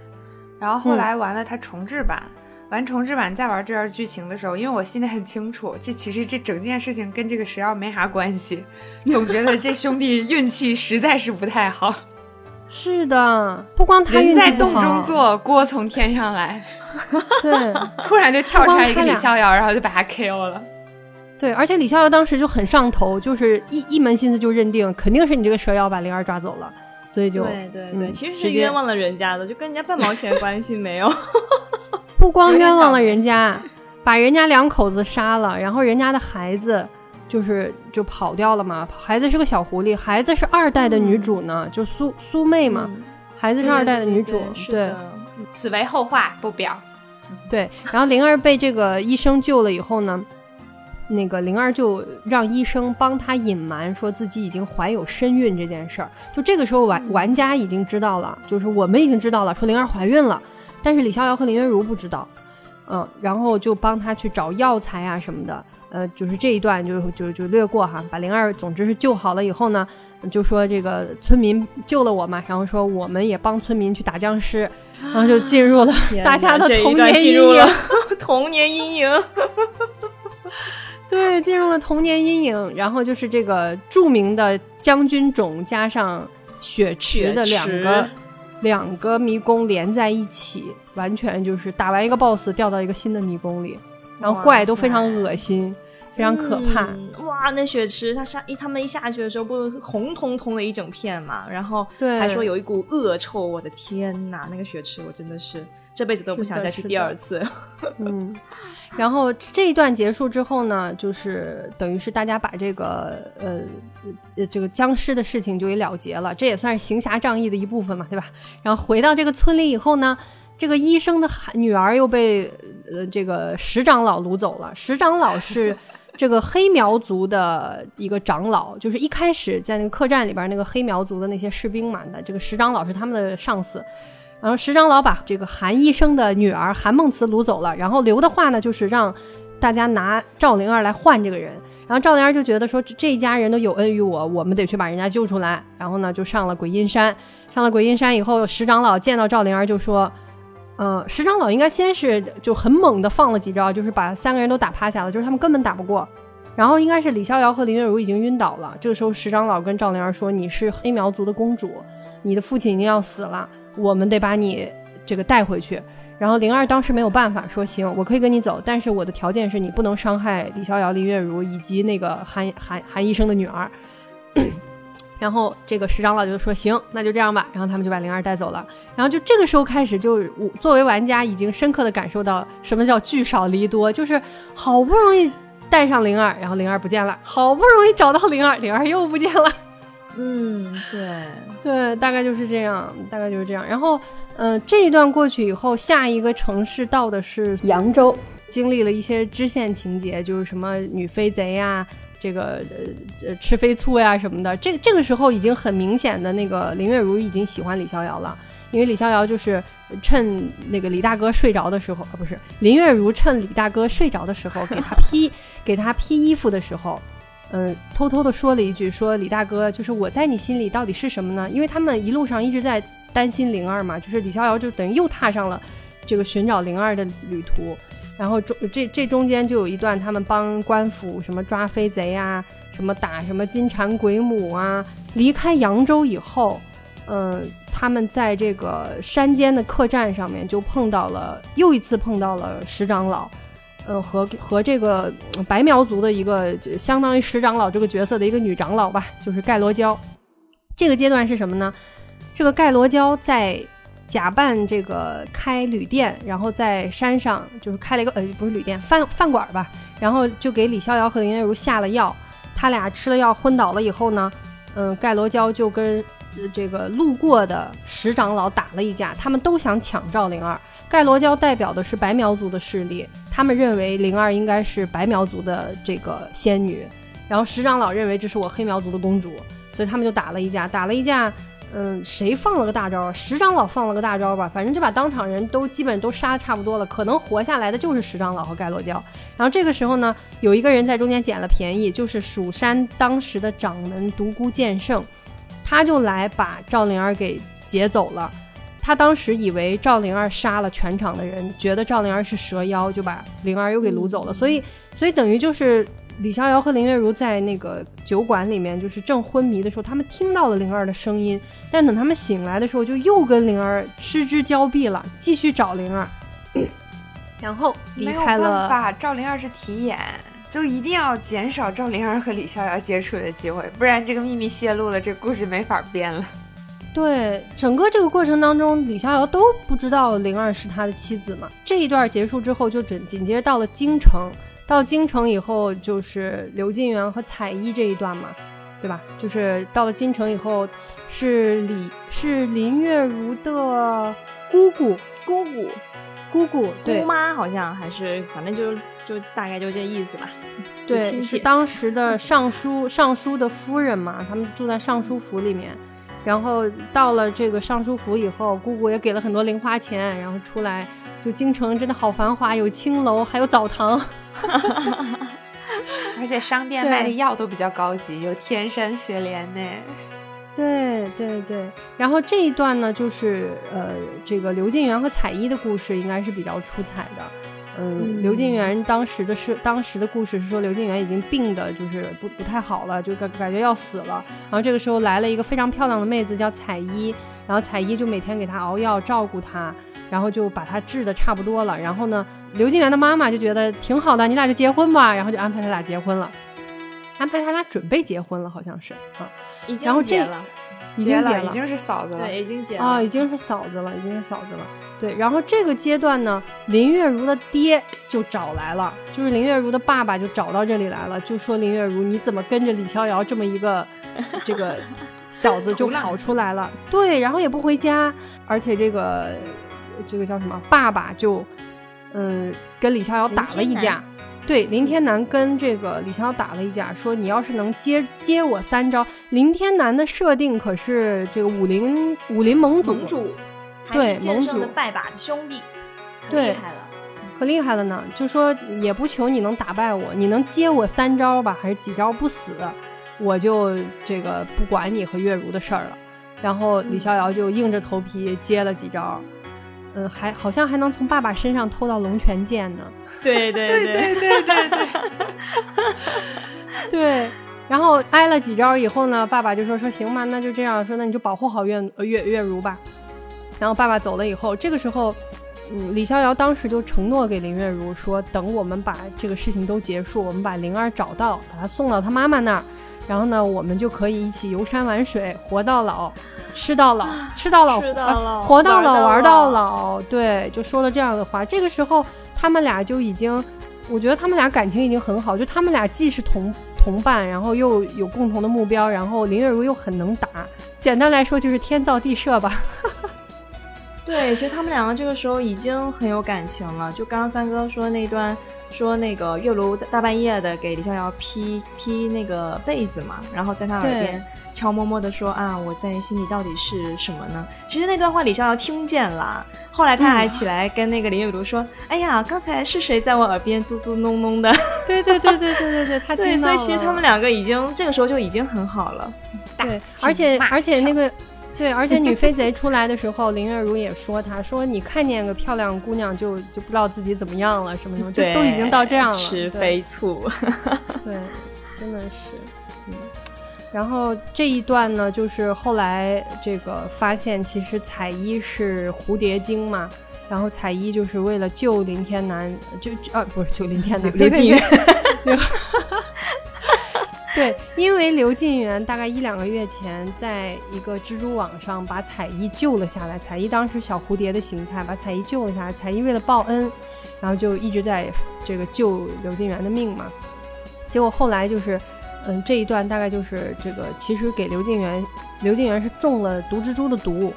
然后后来玩了它重置版，玩重置版再玩这段剧情的时候，因为我心里很清楚，这其实这整件事情跟这个蛇妖没啥关系，总觉得这兄弟运气实在是不太好。是的，不光他人在洞中坐，锅从天上来。对，突然就跳出来一个李逍遥，然后就把他 KO 了。对，而且李逍遥当时就很上头，就是一一门心思就认定肯定是你这个蛇妖把灵儿抓走了，所以就对对对，其实是冤枉了人家的，就跟人家半毛钱关系没有。不光冤枉了人家，把人家两口子杀了，然后人家的孩子。就是就跑掉了嘛，孩子是个小狐狸，孩子是二代的女主呢，就苏苏妹嘛，孩子是二代的女主，对，此为后话不表。对，然后灵儿被这个医生救了以后呢，那个灵儿就让医生帮她隐瞒，说自己已经怀有身孕这件事儿。就这个时候玩玩家已经知道了，就是我们已经知道了，说灵儿怀孕了，但是李逍遥和林月如不知道，嗯，然后就帮她去找药材啊什么的。呃，就是这一段就就就略过哈，把灵儿总之是救好了以后呢，就说这个村民救了我嘛，然后说我们也帮村民去打僵尸，然后就进入了大家的 童年阴影，童年阴影，对，进入了童年阴影，然后就是这个著名的将军冢加上雪池的两个两个迷宫连在一起，完全就是打完一个 boss 掉到一个新的迷宫里。然后怪都非常恶心，非常可怕。哇，那血池他下一他们一下去的时候，不红彤彤的一整片嘛？然后对，还说有一股恶臭。我的天呐，那个血池我真的是这辈子都不想再去第二次。嗯，然后这一段结束之后呢，就是等于是大家把这个呃这个僵尸的事情就给了结了，这也算是行侠仗义的一部分嘛，对吧？然后回到这个村里以后呢。这个医生的女儿又被呃这个石长老掳走了。石长老是 这个黑苗族的一个长老，就是一开始在那个客栈里边那个黑苗族的那些士兵嘛的，这个石长老是他们的上司。然后石长老把这个韩医生的女儿韩梦慈掳走了，然后留的话呢，就是让大家拿赵灵儿来换这个人。然后赵灵儿就觉得说这一家人都有恩于我，我们得去把人家救出来。然后呢，就上了鬼阴山。上了鬼阴山以后，石长老见到赵灵儿就说：“呃，石长老应该先是就很猛的放了几招，就是把三个人都打趴下了，就是他们根本打不过。然后应该是李逍遥和林月如已经晕倒了。这个时候，石长老跟赵灵儿说：‘你是黑苗族的公主，你的父亲已经要死了，我们得把你这个带回去。’然后灵儿当时没有办法，说：‘行，我可以跟你走，但是我的条件是你不能伤害李逍遥、林月如以及那个韩韩韩医生的女儿。’然后这个石长老就说：“行，那就这样吧。”然后他们就把灵儿带走了。然后就这个时候开始，就我作为玩家已经深刻的感受到什么叫聚少离多，就是好不容易带上灵儿，然后灵儿不见了；好不容易找到灵儿，灵儿又不见了。嗯，对对，大概就是这样，大概就是这样。然后，嗯，这一段过去以后，下一个城市到的是扬州，经历了一些支线情节，就是什么女飞贼呀。这个呃呃吃飞醋呀什么的，这这个时候已经很明显的那个林月如已经喜欢李逍遥了，因为李逍遥就是趁那个李大哥睡着的时候啊，不是林月如趁李大哥睡着的时候给他披 给他披衣服的时候，嗯，偷偷的说了一句，说李大哥就是我在你心里到底是什么呢？因为他们一路上一直在担心灵儿嘛，就是李逍遥就等于又踏上了这个寻找灵儿的旅途。然后中这这中间就有一段，他们帮官府什么抓飞贼啊，什么打什么金蝉鬼母啊。离开扬州以后，嗯，他们在这个山间的客栈上面就碰到了，又一次碰到了石长老，嗯，和和这个白苗族的一个相当于石长老这个角色的一个女长老吧，就是盖罗娇。这个阶段是什么呢？这个盖罗娇在。假扮这个开旅店，然后在山上就是开了一个呃不是旅店饭饭馆吧，然后就给李逍遥和林月如下了药，他俩吃了药昏倒了以后呢，嗯，盖罗娇就跟这个路过的石长老打了一架，他们都想抢赵灵儿。盖罗娇代表的是白苗族的势力，他们认为灵儿应该是白苗族的这个仙女，然后石长老认为这是我黑苗族的公主，所以他们就打了一架，打了一架。嗯，谁放了个大招？石长老放了个大招吧，反正就把当场人都基本都杀的差不多了，可能活下来的就是石长老和盖洛娇。然后这个时候呢，有一个人在中间捡了便宜，就是蜀山当时的掌门独孤剑圣，他就来把赵灵儿给劫走了。他当时以为赵灵儿杀了全场的人，觉得赵灵儿是蛇妖，就把灵儿又给掳走了。所以，所以等于就是。李逍遥和林月如在那个酒馆里面，就是正昏迷的时候，他们听到了灵儿的声音，但等他们醒来的时候，就又跟灵儿失之交臂了，继续找灵儿，然后离开了。没有办法，赵灵儿是提眼，就一定要减少赵灵儿和李逍遥接触的机会，不然这个秘密泄露了，这故事没法编了。对，整个这个过程当中，李逍遥都不知道灵儿是他的妻子嘛。这一段结束之后，就紧紧接着到了京城。到京城以后，就是刘晋元和彩衣这一段嘛，对吧？就是到了京城以后，是李是林月如的姑姑姑姑姑姑姑妈，好像还是反正就就大概就这意思吧。对，是当时的尚书尚书的夫人嘛，他们住在尚书府里面。然后到了这个尚书府以后，姑姑也给了很多零花钱，然后出来就京城真的好繁华，有青楼，还有澡堂。而且商店卖的药都比较高级，有天山雪莲呢。对对对，然后这一段呢，就是呃，这个刘进元和彩衣的故事应该是比较出彩的。嗯，刘进元当时的是当时的故事是说，刘进元已经病的，就是不不太好了，就感感觉要死了。然后这个时候来了一个非常漂亮的妹子，叫彩衣，然后彩衣就每天给他熬药，照顾他，然后就把他治的差不多了。然后呢？刘金元的妈妈就觉得挺好的，你俩就结婚吧，然后就安排他俩结婚了，安排他俩准备结婚了，好像是啊，已经结了，已经结了，已经是嫂子了，对，已经结了啊，已经是嫂子了，已经是嫂子了，对。然后这个阶段呢，林月如的爹就找来了，就是林月如的爸爸就找到这里来了，就说林月如你怎么跟着李逍遥这么一个 这个小子就跑出来了？对，然后也不回家，而且这个这个叫什么爸爸就。嗯，跟李逍遥打了一架，对，林天南跟这个李逍遥打了一架，说你要是能接接我三招。林天南的设定可是这个武林武林盟主，对剑圣的拜把子兄弟，可对厉害了。可厉害了呢。就说也不求你能打败我，你能接我三招吧，还是几招不死，我就这个不管你和月如的事儿了。然后李逍遥就硬着头皮接了几招，嗯，还好像还能从爸爸身上偷到龙泉剑呢。对对对对对对对，对，然后挨了几招以后呢，爸爸就说说行吧，那就这样说，那你就保护好月呃月月如吧。然后爸爸走了以后，这个时候，嗯，李逍遥当时就承诺给林月如说，等我们把这个事情都结束，我们把灵儿找到，把她送到她妈妈那儿，然后呢，我们就可以一起游山玩水，活到老，吃到老，吃到老，吃到呃老活到老，玩到老老。对，就说了这样的话。这个时候，他们俩就已经，我觉得他们俩感情已经很好，就他们俩既是同同伴，然后又有共同的目标，然后林月如又很能打。简单来说，就是天造地设吧。对，其实他们两个这个时候已经很有感情了。就刚刚三哥说那段，说那个月如大半夜的给李逍遥披披那个被子嘛，然后在他耳边悄摸摸的说啊，我在心里到底是什么呢？其实那段话李逍遥听见了，后来他还起来跟那个林月如说，哎呀，刚才是谁在我耳边嘟嘟哝哝的？对对对对对对对，他对，听到所以其实他们两个已经这个时候就已经很好了。对，而且而且那个，对，而且女飞贼出来的时候，林月如也说她说你看见个漂亮姑娘就就不知道自己怎么样了，什么什么，就，都已经到这样了，吃飞醋。对，真的是，嗯。然后这一段呢，就是后来这个发现，其实彩衣是蝴蝶精嘛。然后彩衣就是为了救林天南，就啊不是救林天南，刘刘晋元刘对，因为刘晋元大概一两个月前，在一个蜘蛛网上把彩衣救了下来。彩衣当时小蝴蝶的形态，把彩衣救了下来。彩衣为了报恩，然后就一直在这个救刘晋元的命嘛。结果后来就是，嗯，这一段大概就是这个，其实给刘晋元，刘晋元是中了毒蜘蛛的毒。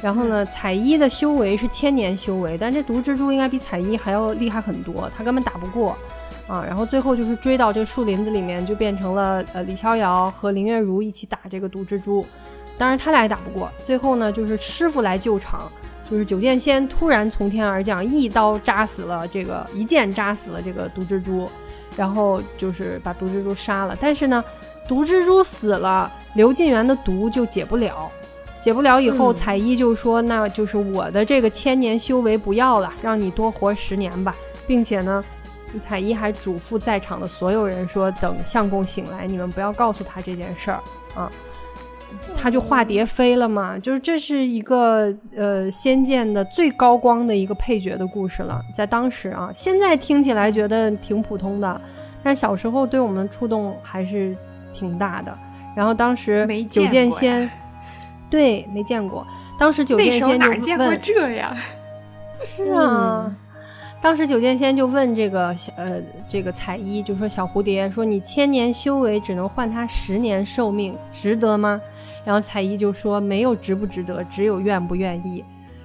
然后呢，彩衣的修为是千年修为，但这毒蜘蛛应该比彩衣还要厉害很多，他根本打不过。啊，然后最后就是追到这树林子里面，就变成了呃李逍遥和林月如一起打这个毒蜘蛛，当然他俩也打不过。最后呢，就是师傅来救场，就是九剑仙突然从天而降，一刀扎死了这个一剑扎死了这个毒蜘蛛，然后就是把毒蜘蛛杀了。但是呢，毒蜘蛛死了，刘晋元的毒就解不了。解不了以后，嗯彩衣就说：“那就是我的这个千年修为不要了，让你多活十年吧，并且呢，彩衣还嘱咐在场的所有人说，等相公醒来，你们不要告诉他这件事儿啊。他就化蝶飞了嘛，就是这是一个呃仙剑的最高光的一个配角的故事了，在当时啊，现在听起来觉得挺普通的，但是小时候对我们触动还是挺大的。然后当时没九见过剑仙，对，没见过。当时九那时候剑仙就哪见过这呀？是啊，当时九剑仙就问这个小呃这个彩衣，就说小蝴蝶说你千年修为只能换他十年寿命，值得吗？然后彩衣就说没有值不值得，只有愿不愿意。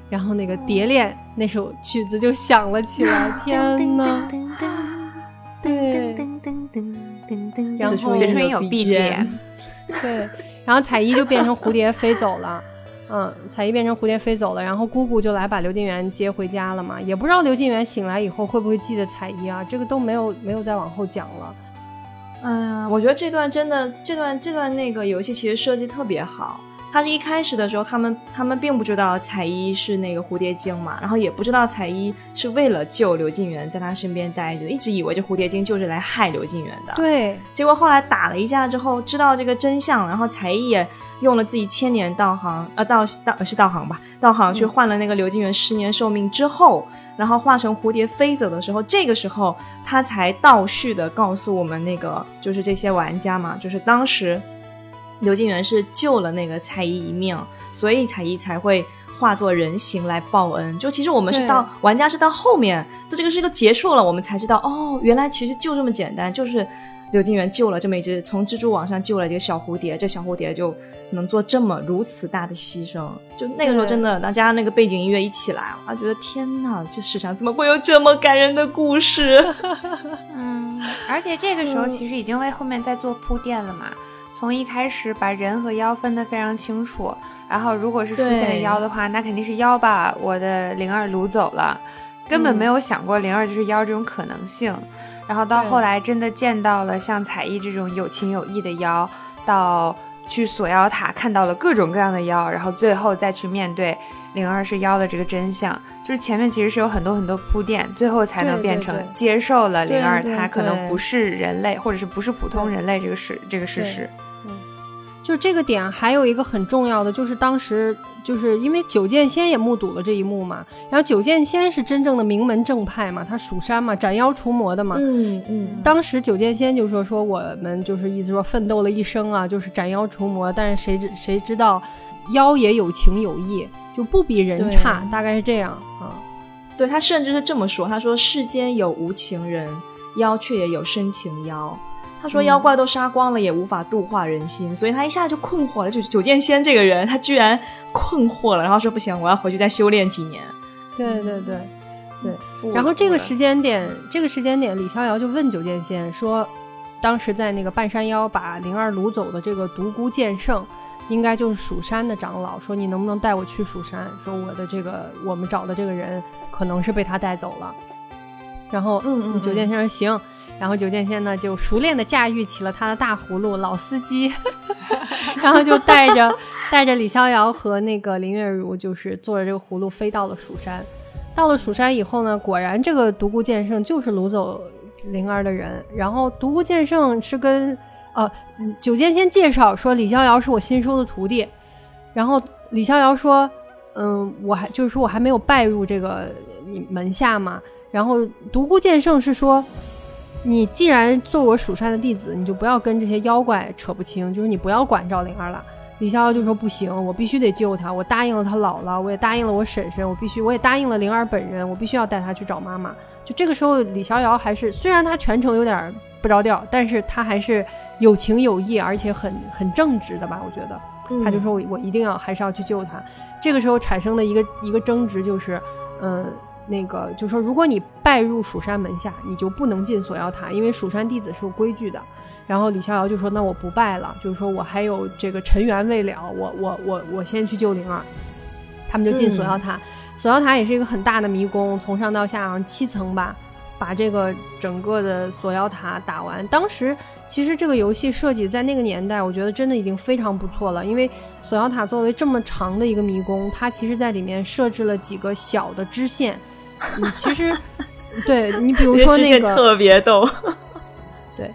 然后那个蝶恋那首曲子就响了起来，天呐！对然后写出有 BGM，对，然后彩衣就变成蝴蝶飞走了。嗯，彩衣变成蝴蝶飞走了，然后姑姑就来把刘晋元接回家了嘛。也不知道刘晋元醒来以后会不会记得彩衣啊，这个都没有没有再往后讲了。嗯，我觉得这段真的，这段这段那个游戏其实设计特别好。他是一开始的时候，他们他们并不知道彩衣是那个蝴蝶精嘛，然后也不知道彩衣是为了救刘晋元在他身边待着，一直以为这蝴蝶精就是来害刘晋元的。对，结果后来打了一架之后，知道这个真相，然后彩衣也用了自己千年道行，呃，道道是道行吧，道行去换了那个刘晋元十年寿命之后，然后化成蝴蝶飞走的时候，这个时候他才倒叙的告诉我们那个就是这些玩家嘛，就是当时刘金元是救了那个彩衣一命，所以彩衣才会。化作人形来报恩，就其实我们是到玩家是到后面，就这个事情都结束了，我们才知道哦，原来其实就这么简单，就是刘金元救了这么一只从蜘蛛网上救了一个小蝴蝶，这小蝴蝶就能做这么如此大的牺牲。就那个时候真的，大家那个背景音乐一起来，我觉得天哪，这世上怎么会有这么感人的故事？嗯，而且这个时候其实已经为后面在做铺垫了嘛。从一开始把人和妖分得非常清楚，然后如果是出现了妖的话，那肯定是妖把我的灵儿掳走了，根本没有想过灵儿就是妖这种可能性。然后到后来真的见到了像彩衣这种有情有义的妖，到去锁妖塔看到了各种各样的妖，然后最后再去面对灵儿是妖的这个真相，就是前面其实是有很多很多铺垫，最后才能变成接受了灵儿她可能不是人类或者是不是普通人类这个事这个事实。就这个点还有一个很重要的，就是当时就是因为九剑仙也目睹了这一幕嘛，然后九剑仙是真正的名门正派嘛，他蜀山嘛，斩妖除魔的嘛。嗯嗯。当时九剑仙就说说我们就是意思说奋斗了一生啊，就是斩妖除魔，但是谁知谁知道，妖也有情有义，就不比人差，大概是这样啊。对他甚至是这么说，他说世间有无情人，妖却也有深情妖。他说：“妖怪都杀光了，也无法度化人心，所以他一下就困惑了。就九剑仙这个人，他居然困惑了，然后说不行，我要回去再修炼几年。”对对对对。然后这个时间点，这个时间点，李逍遥就问九剑仙说：“当时在那个半山腰把灵儿掳走的这个独孤剑圣，应该就是蜀山的长老。说你能不能带我去蜀山？说我的这个我们找的这个人可能是被他带走了。”然后，嗯嗯，九剑仙说：“行。”然后九剑仙呢就熟练的驾驭起了他的大葫芦，老司机，然后就带着带着李逍遥和那个林月如，就是坐着这个葫芦飞到了蜀山。到了蜀山以后呢，果然这个独孤剑圣就是掳走灵儿的人。然后独孤剑圣是跟呃九剑仙介绍说李逍遥是我新收的徒弟。然后李逍遥说，嗯，我还就是说我还没有拜入这个你门下嘛。然后独孤剑圣是说。你既然做我蜀山的弟子，你就不要跟这些妖怪扯不清，就是你不要管赵灵儿了。李逍遥就说不行，我必须得救她，我答应了她姥姥，我也答应了我婶婶，我必须，我也答应了灵儿本人，我必须要带她去找妈妈。就这个时候，李逍遥还是虽然他全程有点不着调，但是他还是有情有义，而且很很正直的吧？我觉得，他就说我我一定要还是要去救她。这个时候产生的一个一个争执就是，嗯。那个就说，如果你拜入蜀山门下，你就不能进锁妖塔，因为蜀山弟子是有规矩的。然后李逍遥就说：“那我不拜了，就是说我还有这个尘缘未了，我我我我先去救灵儿。”他们就进锁妖塔，锁妖塔也是一个很大的迷宫，从上到下好像七层吧，把这个整个的锁妖塔打完。当时其实这个游戏设计在那个年代，我觉得真的已经非常不错了，因为锁妖塔作为这么长的一个迷宫，它其实在里面设置了几个小的支线。你其实，对你比如说那个特别逗，对，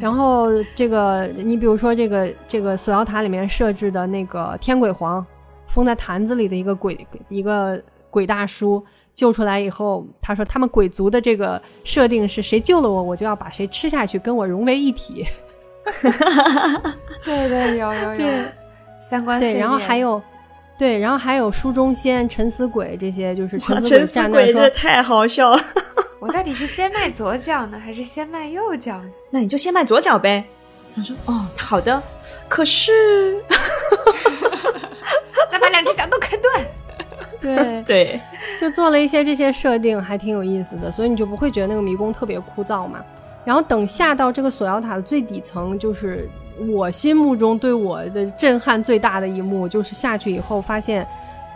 然后这个你比如说这个这个锁妖塔里面设置的那个天鬼皇封在坛子里的一个鬼一个鬼大叔救出来以后，他说他们鬼族的这个设定是谁救了我，我就要把谁吃下去，跟我融为一体。对对有有有三观对，然后还有。对，然后还有书中仙、沉思鬼这些，就是沉思鬼这太好笑了。我到底是先迈左脚呢，还是先迈右脚呢？那你就先迈左脚呗。他说：“哦，好的。”可是，那把两只脚都砍断。对 对，就做了一些这些设定，还挺有意思的，所以你就不会觉得那个迷宫特别枯燥嘛。然后等下到这个锁妖塔的最底层，就是。我心目中对我的震撼最大的一幕，就是下去以后发现，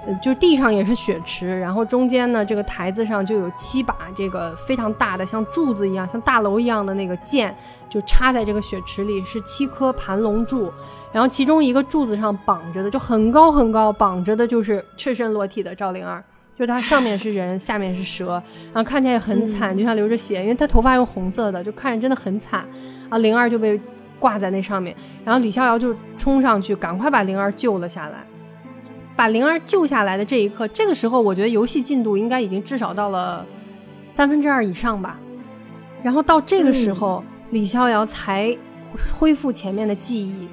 呃就地上也是血池，然后中间呢，这个台子上就有七把这个非常大的，像柱子一样，像大楼一样的那个剑，就插在这个血池里，是七颗盘龙柱，然后其中一个柱子上绑着的就很高很高，绑着的就是赤身裸体的赵灵儿，就它上面是人，下面是蛇，然后看起来很惨，就像流着血，因为他头发又红色的，就看着真的很惨，啊，灵儿就被。挂在那上面，然后李逍遥就冲上去，赶快把灵儿救了下来。把灵儿救下来的这一刻，这个时候我觉得游戏进度应该已经至少到了三分之二以上吧。然后到这个时候，李逍遥才恢复前面的记忆，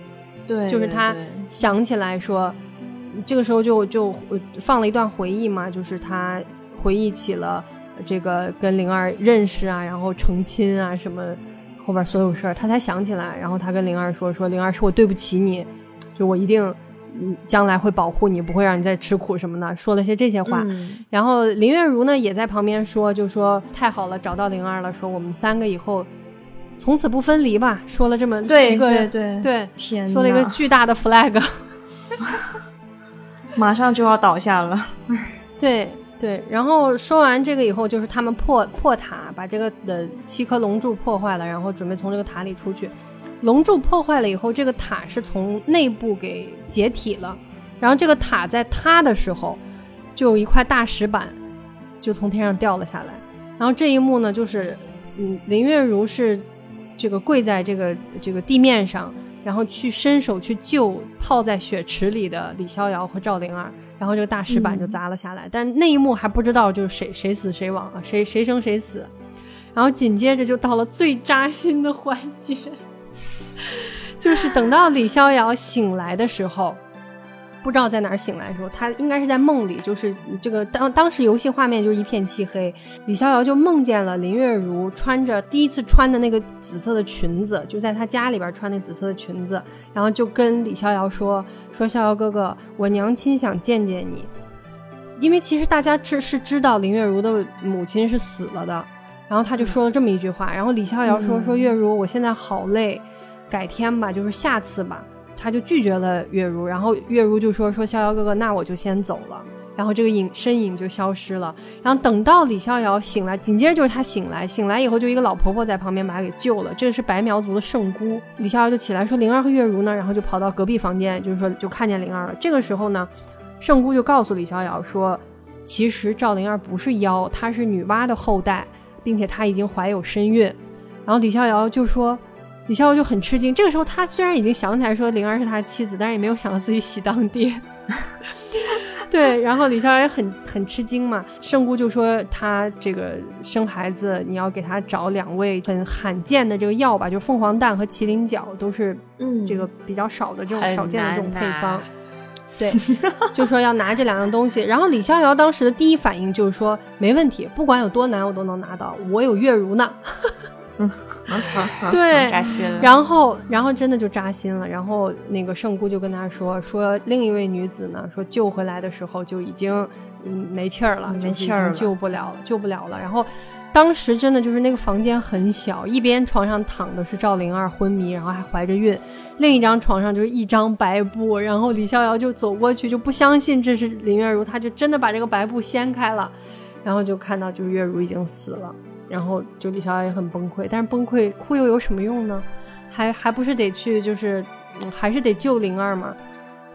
对，就是他想起来说，这个时候就就放了一段回忆嘛，就是他回忆起了这个跟灵儿认识啊，然后成亲啊什么。后边所有事儿，他才想起来，然后他跟灵儿说：“说灵儿，是我对不起你，就我一定，嗯，将来会保护你，不会让你再吃苦什么的。”说了些这些话，然后林月如呢也在旁边说：“就说太好了，找到灵儿了，说我们三个以后从此不分离吧，说了这么对一个对对对，天说了一个巨大的 flag。马上就要倒下了。对对，然后说完这个以后，就是他们破破塔，把这个的七颗龙柱破坏了，然后准备从这个塔里出去。龙柱破坏了以后，这个塔是从内部给解体了，然后这个塔在塌的时候，就有一块大石板就从天上掉了下来。然后这一幕呢，就是嗯，林月如是这个跪在这个这个地面上，然后去伸手去救泡在血池里的李逍遥和赵灵儿，然后这个大石板就砸了下来。但那一幕还不知道就是谁谁死谁亡啊，谁谁生谁死。然后紧接着就到了最扎心的环节，就是等到李逍遥醒来的时候，不知道在哪儿醒来的时候，他应该是在梦里，就是这个当当时游戏画面就是一片漆黑，李逍遥就梦见了林月如穿着第一次穿的那个紫色的裙子，就在他家里边穿那紫色的裙子，然后就跟李逍遥说说逍遥哥哥，我娘亲想见见你，因为其实大家知是知道林月如的母亲是死了的，然后他就说了这么一句话，然后李逍遥说、嗯说月如，我现在好累，改天吧，就是下次吧。他就拒绝了月如，然后月如就说说逍遥哥哥，那我就先走了。然后这个影身影就消失了。然后等到李逍遥醒来，紧接着就是他醒来，醒来以后就一个老婆婆在旁边把他给救了。这个是白苗族的圣姑。李逍遥就起来说灵儿和月如呢，然后就跑到隔壁房间，就是说就看见灵儿了。这个时候呢，圣姑就告诉李逍遥说，其实赵灵儿不是妖，她是女娲的后代，并且她已经怀有身孕。然后李逍遥就说。李逍遥就很吃惊，这个时候他虽然已经想起来说灵儿是他的妻子，但是也没有想到自己喜当爹。对，然后李逍遥也很很吃惊嘛。圣姑就说他这个生孩子，你要给他找两味很罕见的这个药吧，就凤凰蛋和麒麟角都是嗯这个比较少的这种少见的这种配方。对，就说要拿这两样东西。然后李逍遥当时的第一反应就是说没问题，不管有多难我都能拿到，我有月如呢。对，扎心了。然后，然后真的就扎心了。然后那个圣姑就跟他说，说另一位女子呢，说救回来的时候就已经嗯没气儿了，没气儿了救不了了，救不了了。然后当时真的就是那个房间很小，一边床上躺的是赵灵儿昏迷，然后还怀着孕，另一张床上就是一张白布。然后李逍遥就走过去，就不相信这是林月如，他就真的把这个白布掀开了，然后就看到就是月如已经死了。然后就李逍遥也很崩溃，但是崩溃哭又有什么用呢？还还不是得去，就是、嗯还是得救灵儿嘛。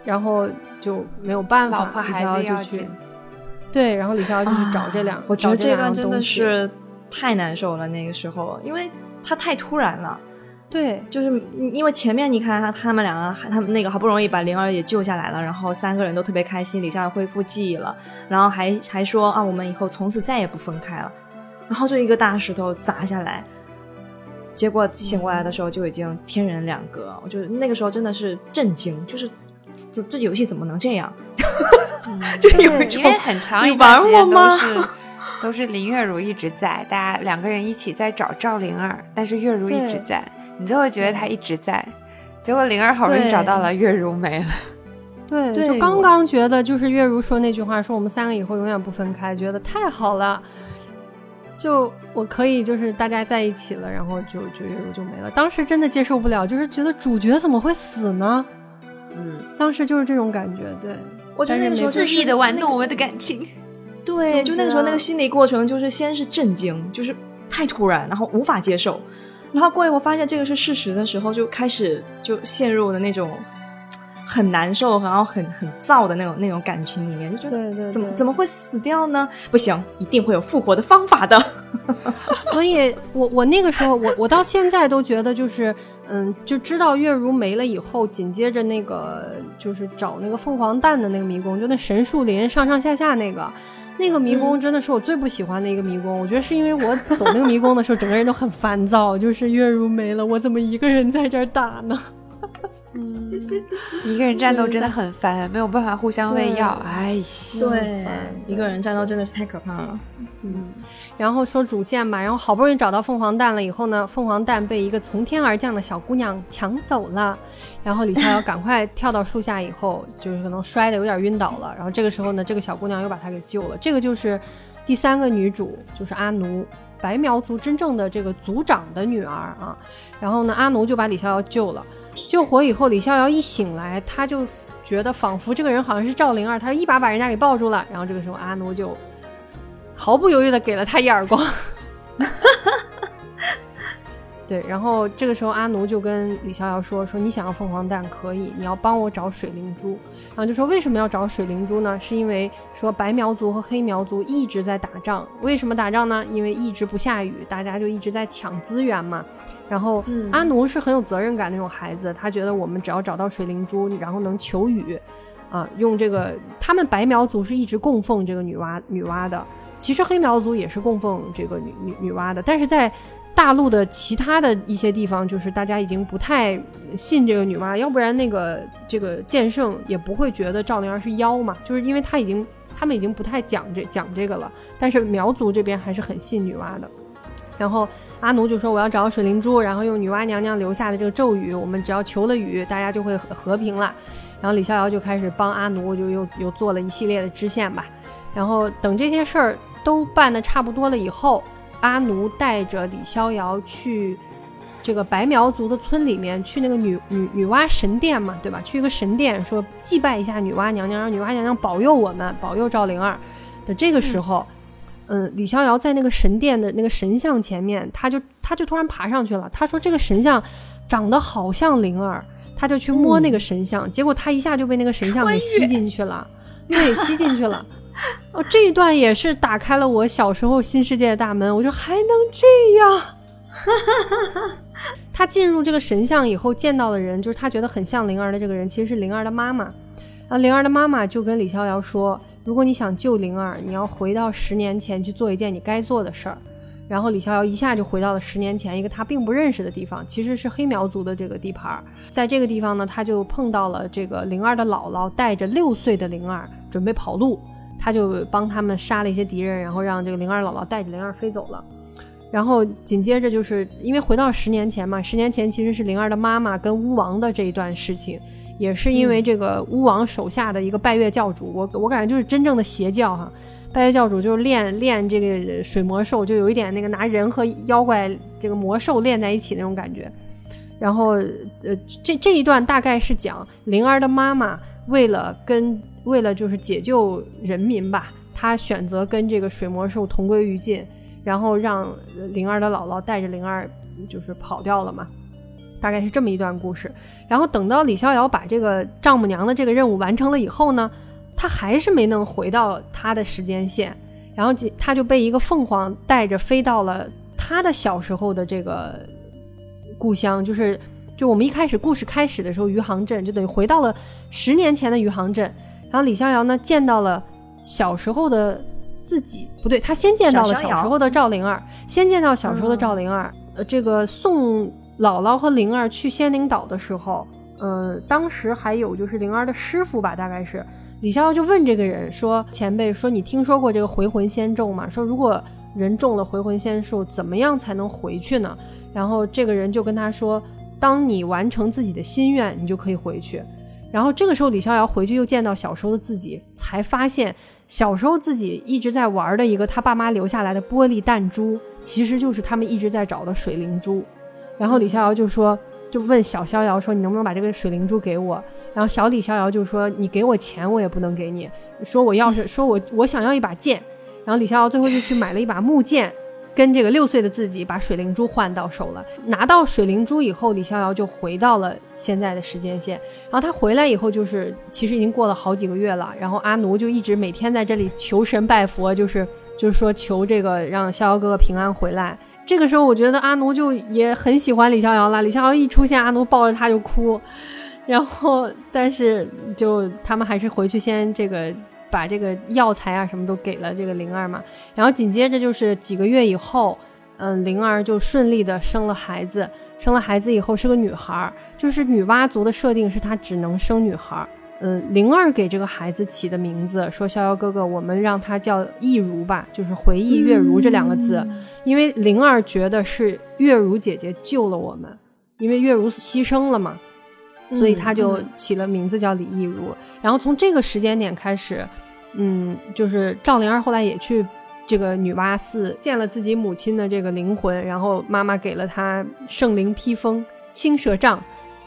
然后就没有办法，老婆李孩子要逍遥就去，对，然后李逍遥就去找这两，啊我觉得这段真的是太难受了，那个时候，因为他太突然了。对就是因为前面你看他他们两个，他们那个好不容易把灵儿也救下来了，然后三个人都特别开心，李逍遥恢复记忆了，然后还还说啊，我们以后从此再也不分开了，然后就一个大石头砸下来，结果醒过来的时候就已经天人两隔，我就那个时候真的是震惊，就是这这游戏怎么能这样？就是有一种因为很长你一段时间都玩我吗是都是林月如一直在，大家两个人一起在找赵灵儿，但是月如一直在，你就会觉得她一直在。结果灵儿好不容易找到了，月如没了。对，对就刚刚觉得就是月如说那句话，说我们三个以后永远不分开，觉得太好了。就我可以就是大家在一起了，然后就就月如就没了。当时真的接受不了，就是觉得主角怎么会死呢？嗯，当时就是这种感觉，对。我觉得那个时候就是肆意的玩那个弄我们的感情。对，就那个时候那啊个心理过程，就是先是震惊，就是太突然，然后无法接受，然后过一会儿发现这个是事实的时候，就开始就陷入了那种很难受，然后很很燥的那种那种感情里面，就觉得对对对怎么怎么会死掉呢？不行，一定会有复活的方法的。所以我我那个时候，我我到现在都觉得就是，嗯，就知道月如没了以后，紧接着那个就是找那个凤凰蛋的那个迷宫，就那神树林上上下下那个。那个迷宫真的是我最不喜欢的一个迷宫，我觉得是因为我走那个迷宫的时候，整个人都很烦躁，就是月如没了，我怎么一个人在这儿打呢？嗯，一个人战斗真的很烦，没有办法互相喂药。哎，对，一个人战斗真的是太可怕了。嗯，然后说主线嘛，然后好不容易找到凤凰蛋了以后呢，凤凰蛋被一个从天而降的小姑娘抢走了，然后李逍遥赶快跳到树下以后，就是可能摔的有点晕倒了，然后这个时候呢，这个小姑娘又把他给救了，这个就是第三个女主，就是阿奴。白苗族真正的这个族长的女儿啊。然后呢，阿奴就把李逍遥救了，救活以后，李逍遥一醒来，他就觉得仿佛这个人好像是赵灵儿，他一把把人家给抱住了。然后这个时候，阿奴就毫不犹豫的给了他一耳光。对，然后这个时候阿奴就跟李逍遥说：“说你想要凤凰蛋可以，你要帮我找水灵珠。”然后就说为什么要找水灵珠呢？是因为说白苗族和黑苗族一直在打仗。为什么打仗呢？因为一直不下雨，大家就一直在抢资源嘛。然后阿奴是很有责任感那种孩子，他觉得我们只要找到水灵珠，然后能求雨，啊，用这个他们白苗族是一直供奉这个女娲女娲的。其实黑苗族也是供奉这个女女女娲的，但是在大陆的其他的一些地方，就是大家已经不太信这个女娲，要不然那个这个剑圣也不会觉得赵灵儿是妖嘛，就是因为他已经他们已经不太讲这讲这个了。但是苗族这边还是很信女娲的。然后阿奴就说我要找水灵珠，然后用女娲娘娘留下的这个咒语，我们只要求了雨，大家就会和和平了。然后李逍遥就开始帮阿奴，就又又做了一系列的支线吧。然后等这些事儿都办的差不多了以后，阿奴带着李逍遥去这个白苗族的村里面，去那个女女女娲神殿嘛，对吧？去一个神殿，说祭拜一下女娲娘娘，让女娲娘娘保佑我们，保佑赵灵儿。的这个时候，李逍遥在那个神殿的那个神像前面，他就他就突然爬上去了。他说这个神像长得好像灵儿，他就去摸那个神像，结果他一下就被那个神像给吸进去了，对，吸进去了。哦，这一段也是打开了我小时候新世界的大门。我说还能这样？他进入这个神像以后见到的人，就是他觉得很像灵儿的这个人，其实是灵儿的妈妈。啊，灵儿的妈妈就跟李逍遥说：“如果你想救灵儿，你要回到十年前去做一件你该做的事儿。”然后李逍遥一下就回到了十年前一个他并不认识的地方，其实是黑苗族的这个地盘。在这个地方呢，他就碰到了这个灵儿的姥姥带着六岁的灵儿准备跑路。他就帮他们杀了一些敌人，然后让这个灵儿姥姥带着灵儿飞走了。然后紧接着就是因为回到十年前嘛，十年前其实是灵儿的妈妈跟巫王的这一段事情，也是因为这个巫王手下的一个拜月教主，我我感觉就是真正的邪教哈。拜月教主就是练练这个水魔兽，就有一点那个拿人和妖怪这个魔兽练在一起那种感觉。然后呃，这这一段大概是讲灵儿的妈妈为了跟。为了就是解救人民吧，她选择跟这个水魔兽同归于尽，然后让灵儿的姥姥带着灵儿就是跑掉了嘛，大概是这么一段故事。然后等到李逍遥把这个丈母娘的这个任务完成了以后呢，他还是没能回到他的时间线，然后他就被一个凤凰带着飞到了他的小时候的这个故乡，就是就我们一开始故事开始的时候余杭镇，就等于回到了十年前的余杭镇。然后李逍遥呢，见到了小时候的自己，不对，他先见到了小时候的赵灵儿，先见到小时候的赵灵儿。呃，这个送姥姥和灵儿去仙灵岛的时候，呃，当时还有就是灵儿的师傅吧，大概是李逍遥就问这个人说：“前辈，说你听说过这个回魂仙咒吗？说如果人中了回魂仙术，怎么样才能回去呢？”然后这个人就跟他说：“当你完成自己的心愿，你就可以回去。”然后这个时候，李逍遥回去又见到小时候的自己，才发现小时候自己一直在玩的一个他爸妈留下来的玻璃弹珠，其实就是他们一直在找的水灵珠。然后李逍遥就说，就问小逍遥说：“你能不能把这个水灵珠给我？”然后小李逍遥就说：“你给我钱，我也不能给你。说我要是说我我想要一把剑。”然后李逍遥最后就去买了一把木剑。跟这个六岁的自己把水灵珠换到手了，拿到水灵珠以后，李逍遥就回到了现在的时间线。然后他回来以后，就是其实已经过了好几个月了。然后阿奴就一直每天在这里求神拜佛，就是就是说求这个让逍遥哥哥平安回来。这个时候，我觉得阿奴就也很喜欢李逍遥了。李逍遥一出现，阿奴抱着他就哭。然后，但是就他们还是回去先这个。把这个药材啊什么都给了这个灵儿嘛，然后紧接着就是几个月以后，嗯，灵儿就顺利的生了孩子，生了孩子以后是个女孩，就是女娲族的设定是她只能生女孩，嗯，灵儿给这个孩子起的名字说逍遥哥哥，我们让他叫忆如吧，就是回忆月如这两个字，因为灵儿觉得是月如姐姐救了我们，因为月如牺牲了嘛。所以他就起了名字叫李亦如，然后从这个时间点开始，嗯，就是赵灵儿后来也去这个女娲寺见了自己母亲的这个灵魂，然后妈妈给了她圣灵披风、青蛇杖，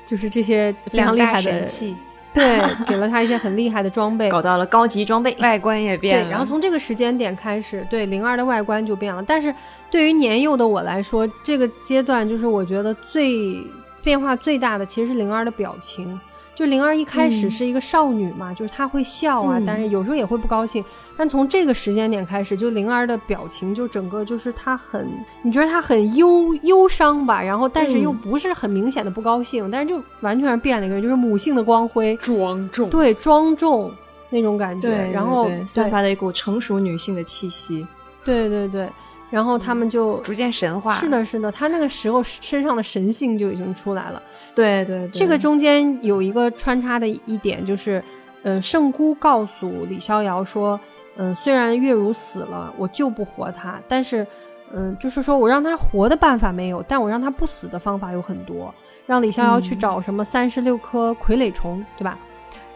就是这些非常厉害的器。对，给了他一些很厉害的装备，搞到了高级装备，外观也变了。然后从这个时间点开始，对灵儿的外观就变了。但是对于年幼的我来说，这个阶段就是我觉得最变化最大的，其实是灵儿的表情。就灵儿一开始是一个少女嘛，就是她会笑啊，但是有时候也会不高兴。但从这个时间点开始，就灵儿的表情就整个就是她很，你觉得她很忧忧伤吧？然后但是又不是很明显的不高兴，但是就完全变了一个人，就是母性的光辉，庄重，对，庄重那种感觉，然后散发了一股成熟女性的气息。对对对。然后他们就逐渐神化。是的，是的，他那个时候身上的神性就已经出来了。对对，这个中间有一个穿插的一点，就是，嗯，圣姑告诉李逍遥说，嗯，虽然月如死了，我救不活他，但是，嗯，就是说我让他活的办法没有，但我让他不死的方法有很多。让李逍遥去找什么三十六颗傀儡虫，对吧？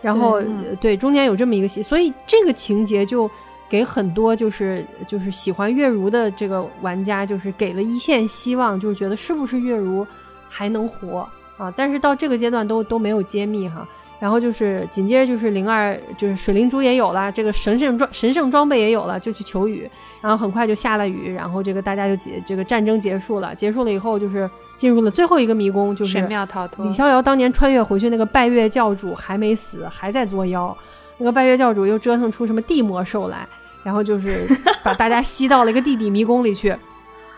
然后，对，中间有这么一个戏，所以这个情节就。给很多就是就是喜欢月如的这个玩家，就是给了一线希望，就是觉得是不是月如还能活啊？但是到这个阶段都都没有揭秘哈。然后就是紧接着就是灵儿，就是水灵珠也有了，这个神圣装神圣装备也有了，就去求雨。然后很快就下了雨，然后这个大家就结这个战争结束了。结束了以后就是进入了最后一个迷宫，就是神庙逃脱。李逍遥当年穿越回去，那个拜月教主还没死，还在作妖。那个拜月教主又折腾出什么地魔兽来，然后就是把大家吸到了一个地底迷宫里去，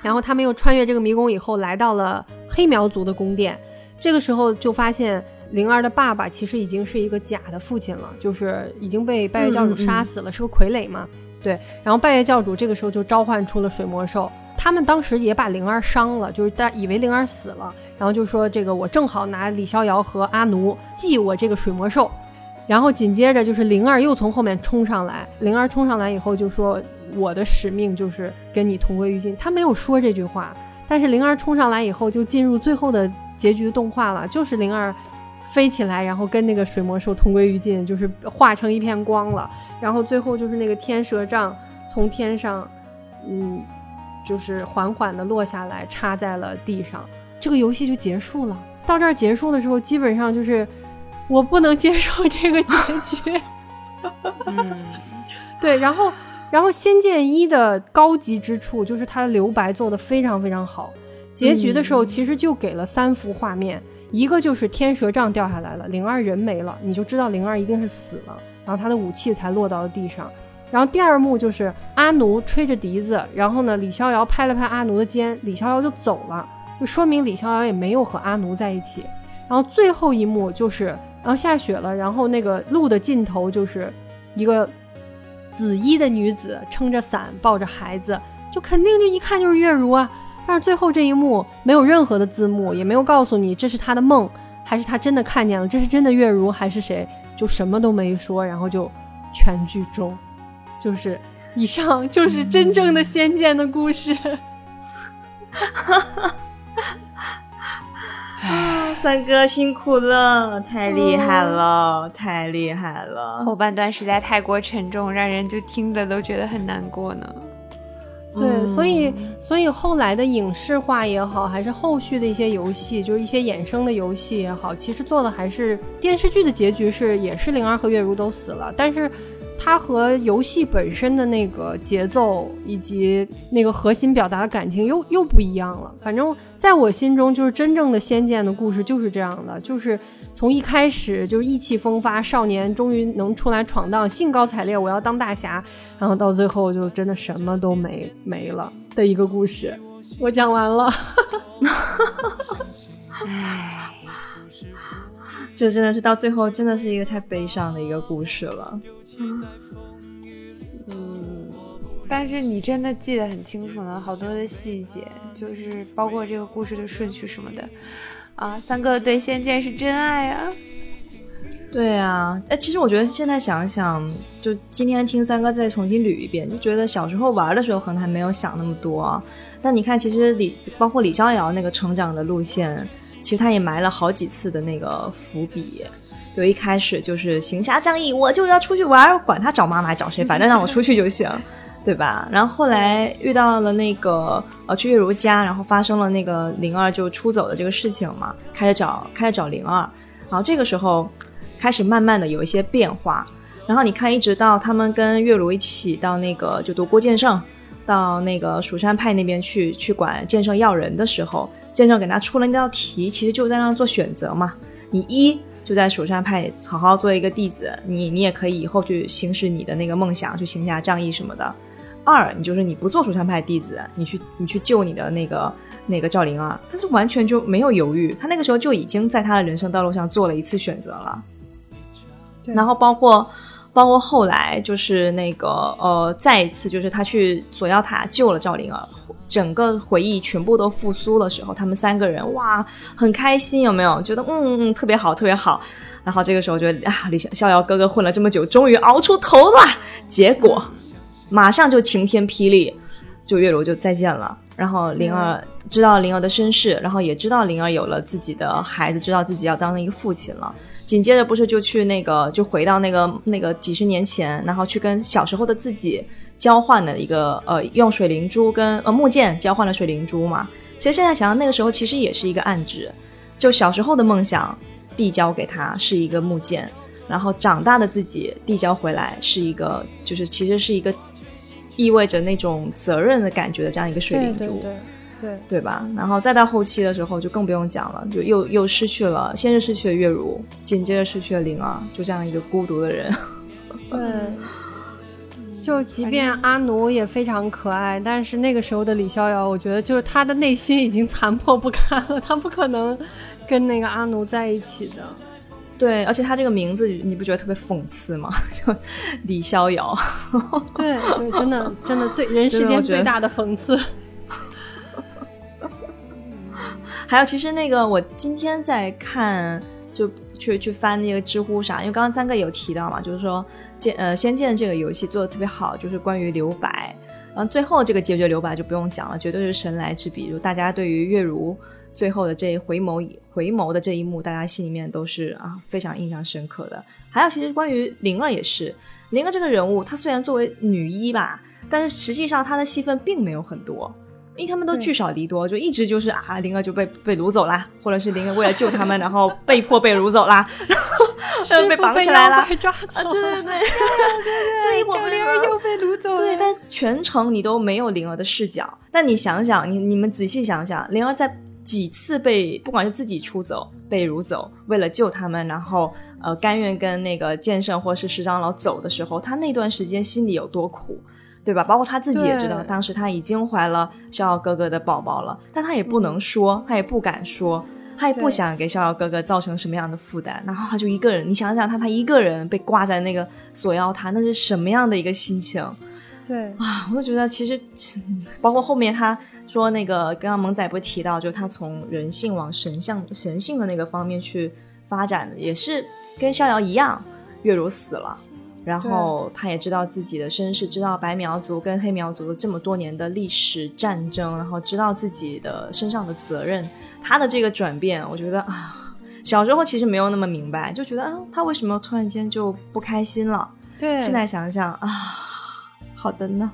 然后他们又穿越这个迷宫以后，来到了黑苗族的宫殿。这个时候就发现灵儿的爸爸其实已经是一个假的父亲了，就是已经被拜月教主杀死了，是个傀儡嘛。对，然后拜月教主这个时候就召唤出了水魔兽，他们当时也把灵儿伤了，就是大以为灵儿死了，然后就说这个我正好拿李逍遥和阿奴祭我这个水魔兽。然后紧接着就是灵儿又从后面冲上来，灵儿冲上来以后就说：“我的使命就是跟你同归于尽。”他没有说这句话，但是灵儿冲上来以后就进入最后的结局的动画了，就是灵儿飞起来，然后跟那个水魔兽同归于尽，就是化成一片光了。然后最后就是那个天蛇杖从天上，嗯，就是缓缓的落下来，插在了地上，这个游戏就结束了。到这儿结束的时候，基本上就是。我不能接受这个结局。嗯，对，然后，然后《仙剑一》的高级之处就是它的留白做的非常非常好。结局的时候其实就给了三幅画面，一个就是天蛇杖掉下来了，灵儿人没了，你就知道灵儿一定是死了，然后他的武器才落到了地上。然后第二幕就是阿奴吹着笛子，然后呢，李逍遥拍了拍阿奴的肩，李逍遥就走了，就说明李逍遥也没有和阿奴在一起。然后最后一幕就是。然后下雪了，然后那个路的尽头就是一个紫衣的女子撑着伞抱着孩子，就肯定就一看就是月如啊。但是最后这一幕没有任何的字幕，也没有告诉你这是她的梦还是他真的看见了，这是真的月如还是谁，就什么都没说，然后就全剧终，就是以上就是真正的仙剑的故事。啊，三哥辛苦了，太厉害了，太厉害了！后半段实在太过沉重，让人就听着都觉得很难过呢。对，所以所以后来的影视化也好，还是后续的一些游戏，就是一些衍生的游戏也好，其实做的还是电视剧的结局是也是灵儿和月如都死了，但是。它和游戏本身的那个节奏以及那个核心表达的感情又又不一样了。反正在我心中，就是真正的仙剑的故事就是这样的，就是从一开始就是意气风发少年，终于能出来闯荡，兴高采烈，我要当大侠，然后到最后就真的什么都没没了的一个故事。我讲完了，唉，这真的是到最后真的是一个太悲伤的一个故事了。嗯，但是你真的记得很清楚呢，好多的细节，就是包括这个故事的顺序什么的啊。三哥对《仙剑》是真爱啊，对啊，哎，其实我觉得现在想想，就今天听三哥再重新捋一遍，就觉得小时候玩的时候可能还没有想那么多。但你看，其实李包括李逍遥那个成长的路线，其实他也埋了好几次的那个伏笔。有一开始就是行侠仗义，我就要出去玩，管他找妈妈找谁，反正让我出去就行，对吧？然后后来遇到了那个呃去月如家，然后发生了那个灵儿就出走的这个事情嘛，开始找开始找灵儿，然后这个时候开始慢慢的有一些变化，然后你看一直到他们跟月如一起到那个就读郭剑圣，到那个蜀山派那边去去管剑圣要人的时候，剑圣给他出了那道题，其实就在那做选择嘛，你一。就在蜀山派好好做一个弟子，你你也可以以后去行使你的那个梦想，去行侠仗义什么的。二，你就是你不做蜀山派弟子，你去你去救你的那个那个赵灵儿，他是完全就没有犹豫，他那个时候就已经在他的人生道路上做了一次选择了。然后包括包括后来就是那个呃，再一次就是他去锁妖塔救了赵灵儿。整个回忆全部都复苏的时候，他们三个人哇，很开心，有没有？觉得嗯特别好，特别好。然后这个时候觉得啊，李逍遥哥哥混了这么久，终于熬出头了。结果马上就晴天霹雳，就月如就再见了。然后灵儿知道灵儿的身世，然后也知道灵儿有了自己的孩子，知道自己要当一个父亲了。紧接着不是就去那个，就回到那个那个几十年前，然后去跟小时候的自己。交换了一个呃，用水灵珠跟呃木剑交换了水灵珠嘛。其实现在想想，那个时候其实也是一个暗指，就小时候的梦想递交给他是一个木剑，然后长大的自己递交回来是一个，就是其实是一个意味着那种责任的感觉的这样一个水灵珠，对对对对吧？然后再到后期的时候就更不用讲了，就又又失去了，先是失去了月如，紧接着失去了灵儿，就这样一个孤独的人，对。就即便阿奴也非常可爱，但是那个时候的李逍遥，我觉得就是他的内心已经残破不堪了，他不可能跟那个阿奴在一起的。对，而且他这个名字你不觉得特别讽刺吗？就李逍遥。对 对，真的真的最人世间最大的讽刺。还有，其实那个我今天在看，就去去翻那个知乎啥，因为刚刚三个有提到嘛，就是说。剑呃，仙剑这个游戏做的特别好，就是关于留白，然后最后这个结局留白就不用讲了，绝对是神来之笔。就大家对于月如最后的这一回眸回眸的这一幕，大家心里面都是啊非常印象深刻的。还有，其实关于灵儿也是，灵儿这个人物，她虽然作为女一吧，但是实际上她的戏份并没有很多。因为他们都聚少离多，就一直就是啊，灵儿就被被掳走啦，或者是灵儿为了救他们，然后被迫被掳走啦，然后 被绑起来了，被抓啊，对对对，这一 会儿灵儿又被掳走了。对，但全程你都没有灵儿的视角。但你想想，你你们仔细想想，灵儿在几次被不管是自己出走、被掳走，为了救他们，然后呃甘愿跟那个剑圣或是石长老走的时候，他那段时间心里有多苦。对吧？包括他自己也知道，当时他已经怀了逍遥哥哥的宝宝了，但他也不能说，他也不敢说，他也不想给逍遥哥哥造成什么样的负担。然后他就一个人，你想想他，他一个人被挂在那个锁妖塔，那是什么样的一个心情？对啊，我就觉得其实，包括后面他说那个，刚刚萌仔不提到，就他从人性往神像神性的那个方面去发展的，也是跟逍遥一样，月如死了。然后他也知道自己的身世，知道白苗族跟黑苗族的这么多年的历史战争，然后知道自己的身上的责任。他的这个转变，我觉得啊，小时候其实没有那么明白，就觉得啊，他为什么突然间就不开心了？对，现在想想啊，好的呢。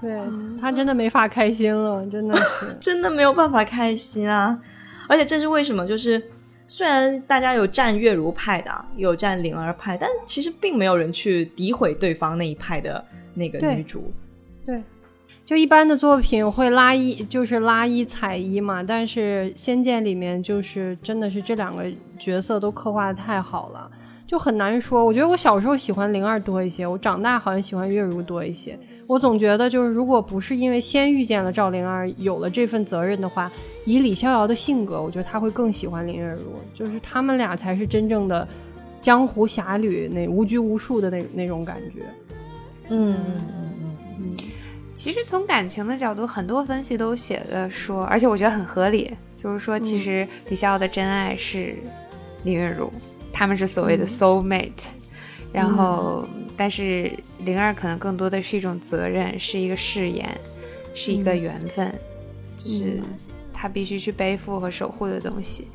对他真的没法开心了，真的是 真的没有办法开心啊！而且这是为什么？就是。虽然大家有站月如派的，有站灵儿派，但其实并没有人去诋毁对方那一派的那个女主。对，就一般的作品会拉一，就是拉一踩一嘛。但是《仙剑》里面就是真的是这两个角色都刻画的太好了。就很难说，我觉得我小时候喜欢灵儿多一些，我长大好像喜欢月如多一些。我总觉得就是，如果不是因为先遇见了赵灵儿，有了这份责任的话，以李逍遥的性格，我觉得他会更喜欢林月如。就是他们俩才是真正的江湖侠侣，那无拘无束的那那种感觉。嗯嗯嗯嗯。其实从感情的角度，很多分析都写了说，而且我觉得很合理，就是说，其实李逍遥的真爱是林月如。他们是所谓的 soul mate，然后，但是灵儿可能更多的是一种责任，是一个誓言，是一个缘分，就是他必须去背负和守护的东西。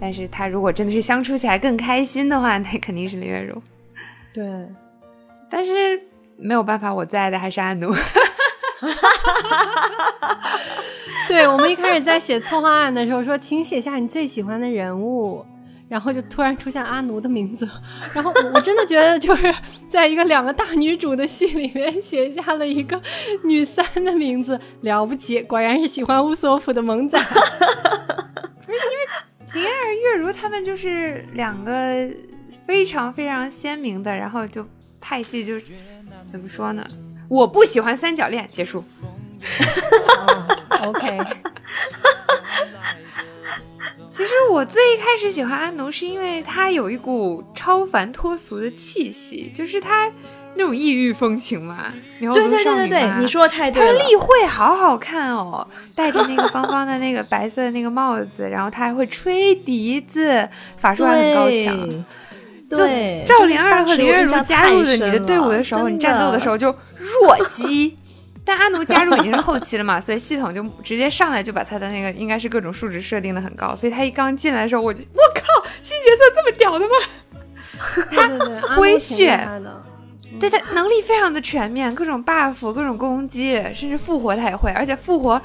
但是他如果真的是相处起来更开心的话，那肯定是林月如。对，但是没有办法，我最爱的还是阿奴。对我们一开始在写策划案的时候说，请写下你最喜欢的人物，然后就突然出现阿奴的名字，然后我真的觉得就是在一个两个大女主的戏里面写下了一个女三的名字，了不起，果然是喜欢乌索普的萌仔。不是因为林儿、月如他们就是两个非常非常鲜明的，然后就派系就怎么说呢？我不喜欢三角恋，结束。哦、OK，其实我最一开始喜欢安奴，是因为他有一股超凡脱俗的气息，就是他那种异域风情嘛。对对对对对，你说的太对了。他例会好好看哦，戴着那个方方的那个白色的那个帽子，然后他还会吹笛子，法术还很高强。就，赵灵儿和林月如加入了你的队伍的时候，你战斗的时候就弱鸡。但阿奴加入已经是后期了嘛，所以系统就直接上来就把他的那个应该是各种数值设定的很高，所以他一刚进来的时候，我就我靠，新角色这么屌的吗？他回血，对他能力非常的全面，各种 buff，各种攻击，甚至复活他也会，而且复活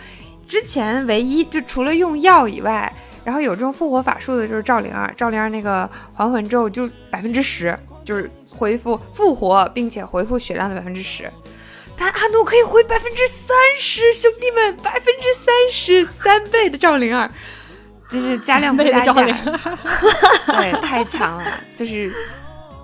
之前唯一就除了用药以外，然后有这种复活法术的就是赵灵儿，赵灵儿那个还魂咒就百分之十，就是恢复复活并且回复血量的百分之十。但阿诺可以回百分之三十，兄弟们，百分之三十三倍的赵灵儿，就是加量不加价，对，太强了。就是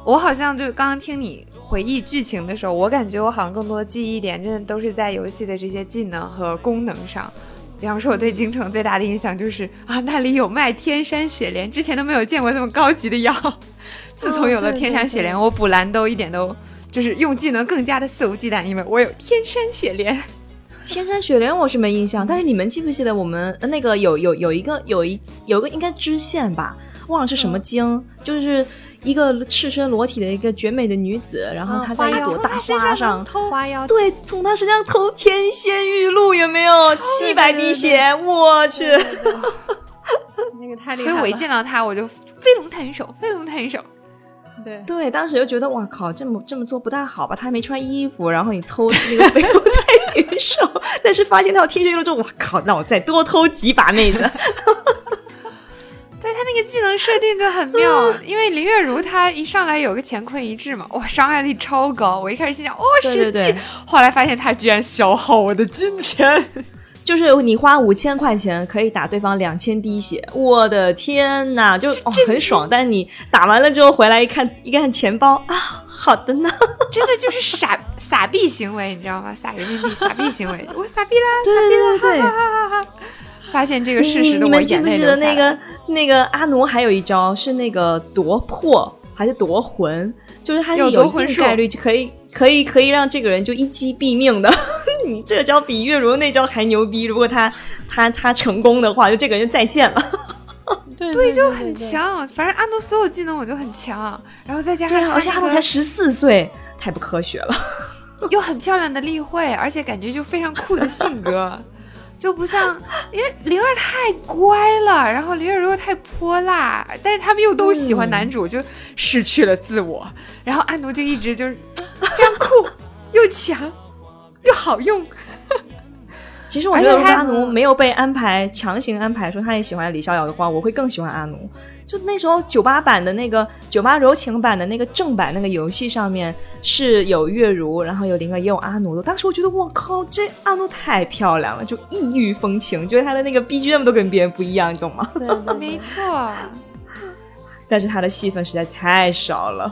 我好像就刚刚听你回忆剧情的时候，我感觉我好像更多的记忆点真的都是在游戏的这些技能和功能上。比方说，我对京城最大的印象就是啊，那里有卖天山雪莲，之前都没有见过这么高级的药。自从有了天山雪莲，我补蓝都一点都。就是用技能更加的肆无忌惮，因为我有天山雪莲。天山雪莲我是没印象，但是你们记不记得我们那个有有有一个有一有个应该支线吧，忘了是什么经，就是一个赤身裸体的一个绝美的女子，然后她在一朵大花上偷花妖，对，从她身上偷天仙玉露，有没有 七百滴血？我去，那个太厉害了。所以我一见到她，我就飞龙探云手，飞龙探云手。对对，当时就觉得哇靠，这么这么做不大好吧？他还没穿衣服，然后你偷那个飞龙太云手，但是发现他有天生玉露，我靠，那我再多偷几把妹子。对他那个技能设定就很妙，因为林月如她一上来有个乾坤一掷嘛，哇，伤害力超高。我一开始心想，哦，神技，后来发现他居然消耗我的金钱。就是你花五千块钱可以打对方两千滴血，我的天呐，就哦很爽。但是你打完了之后回来一看，一看钱包啊，好的呢，真 的就是傻傻逼行为，你知道吗？撒人民币傻逼行为，我傻逼啦，对对对对，发现这个事实的我眼泪流下来。那个那个阿奴还有一招是那个夺魄还是夺魂，就是他有一定概率就可以可以可以让这个人就一击毙命的。你这招比月如那招还牛逼！如果他他他成功的话，就这个人再见了。对，就很强。反正阿奴所有技能我就很强，然后再加上而且阿奴才十四岁，太不科学了。又很漂亮的例会，而且感觉就非常酷的性格，就不像因为灵儿太乖了，然后林月如又太泼辣，但是他们又都喜欢男主，就失去了自我。然后阿奴就一直就是非常酷又强。又好用，其实我觉得阿奴没有被安排强行安排说他也喜欢李逍遥的话，我会更喜欢阿奴。就那时候九八版的那个九八柔情版的那个正版那个游戏上面是有月如，然后有灵儿也有阿奴的。当时我觉得我靠，这阿奴太漂亮了，就异域风情，觉得他的那个 BGM 都跟别人不一样，你懂吗？没错，但是他的戏份实在太少了。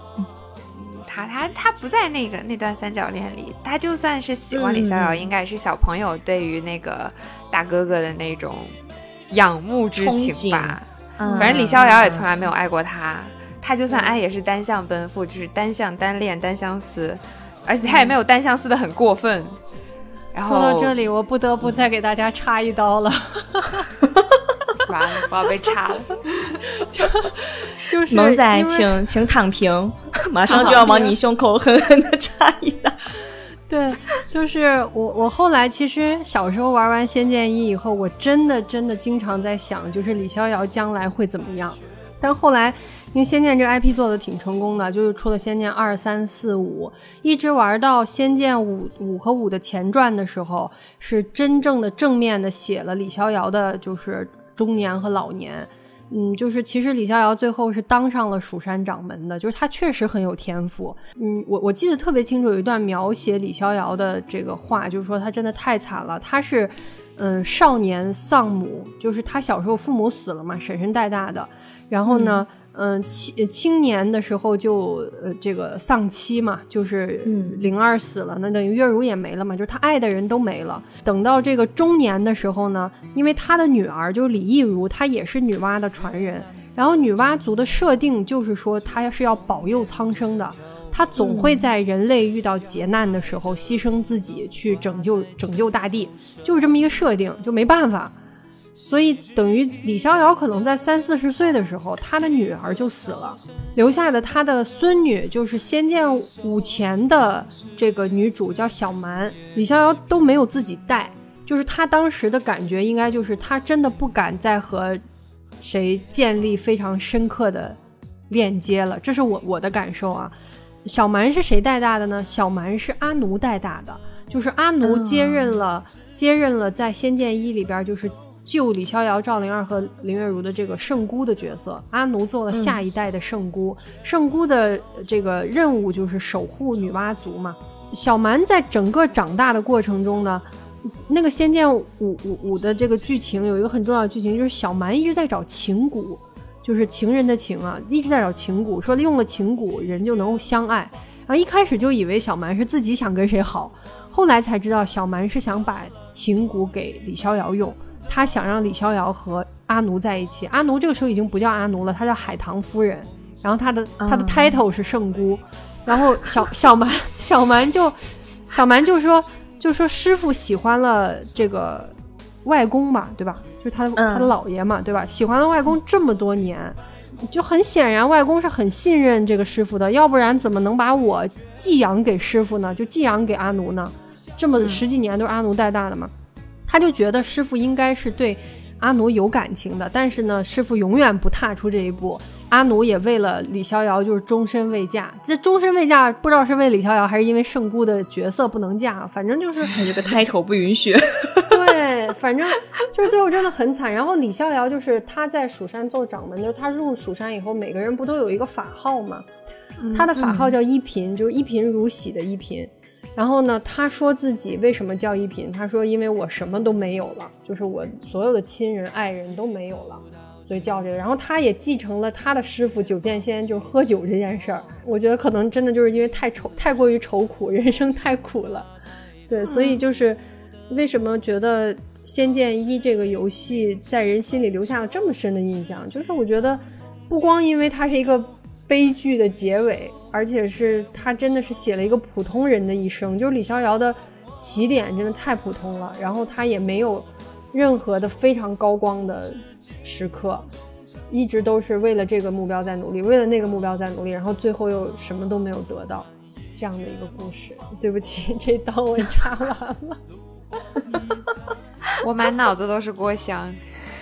他他他不在那个那段三角恋里，他就算是喜欢李逍遥，应该也是小朋友对于那个大哥哥的那种仰慕之情吧。反正李逍遥也从来没有爱过他，他就算爱也是单向奔赴，就是单向单恋单相思，而且他也没有单相思的很过分。然后说到这里，我不得不再给大家插一刀了。完了，我要被插了。就就是萌仔，请请躺平，马上就要往你胸口狠狠的插一刀。对，就是我我后来其实小时候玩完《仙剑一》以后，我真的真的经常在想，就是李逍遥将来会怎么样。但后来，因为《仙剑》这个 IP 做的挺成功的，就是出了《仙剑二》《三》《四》《五》，一直玩到《仙剑五》五和五的前传的时候，是真正的正面的写了李逍遥的，就是中年和老年。嗯，就是其实李逍遥最后是当上了蜀山掌门的，就是他确实很有天赋。嗯，我我记得特别清楚，有一段描写李逍遥的这个话，就是说他真的太惨了，他是嗯少年丧母，就是他小时候父母死了嘛，婶婶带大的。然后呢，青青年的时候就呃这个丧妻嘛，就是灵儿死了，那等于月如也没了嘛，就是他爱的人都没了。等到这个中年的时候呢，因为他的女儿就是李亦如，她也是女娲的传人。然后女娲族的设定就是说，她是要保佑苍生的，她总会在人类遇到劫难的时候牺牲自己去拯救拯救大地，就是这么一个设定，就没办法。所以等于李逍遥可能在三四十岁的时候，他的女儿就死了，留下的他的孙女就是《仙剑五》前的这个女主叫小蛮，李逍遥都没有自己带，就是他当时的感觉应该就是他真的不敢再和谁建立非常深刻的链接了，这是我我的感受啊。小蛮是谁带大的呢？小蛮是阿奴带大的，就是阿奴接任了接任了在《仙剑一》里边就是。救李逍遥、赵灵儿和林月如的这个圣姑的角色，阿奴做了下一代的圣姑。圣姑的这个任务就是守护女娲族嘛。小蛮在整个长大的过程中呢，那个《仙剑五五五》的这个剧情有一个很重要的剧情，就是小蛮一直在找情蛊，就是情人的情啊，一直在找情蛊，说用了情蛊人就能够相爱。然后一开始就以为小蛮是自己想跟谁好，后来才知道小蛮是想把情蛊给李逍遥用。他想让李逍遥和阿奴在一起，阿奴这个时候已经不叫阿奴了，他叫海棠夫人。然后他的他的 title 是圣姑。然后小 小蛮小蛮就小蛮就说就说师傅喜欢了这个外公嘛，对吧？就是他他的姥爷嘛，对吧？喜欢了外公这么多年，就很显然外公是很信任这个师傅的，要不然怎么能把我寄养给师傅呢？就寄养给阿奴呢？这么十几年都是阿奴带大的嘛。他就觉得师傅应该是对阿奴有感情的，但是呢，师傅永远不踏出这一步。阿奴也为了李逍遥，就是终身未嫁。这终身未嫁，不知道是为李逍遥，还是因为圣姑的角色不能嫁。反正就是这个胎头不允许。对，反正就是最后真的很惨。然后李逍遥就是他在蜀山做掌门，就是他入蜀山以后，每个人不都有一个法号吗？他的法号叫一品，就是一贫如洗的一品。然后呢，他说自己为什么叫一品？他说因为我什么都没有了，就是我所有的亲人爱人都没有了，所以叫这个。然后他也继承了他的师傅九剑仙，就是喝酒这件事儿。我觉得可能真的就是因为太愁，太过于愁苦，人生太苦了。对，所以就是为什么觉得《仙剑一》这个游戏在人心里留下了这么深的印象？就是我觉得不光因为它是一个悲剧的结尾。而且是他真的是写了一个普通人的一生，就是李逍遥的起点真的太普通了，然后他也没有任何的非常高光的时刻，一直都是为了这个目标在努力，为了那个目标在努力，然后最后又什么都没有得到，这样的一个故事。对不起，这刀我插完了，我满脑子都是郭襄。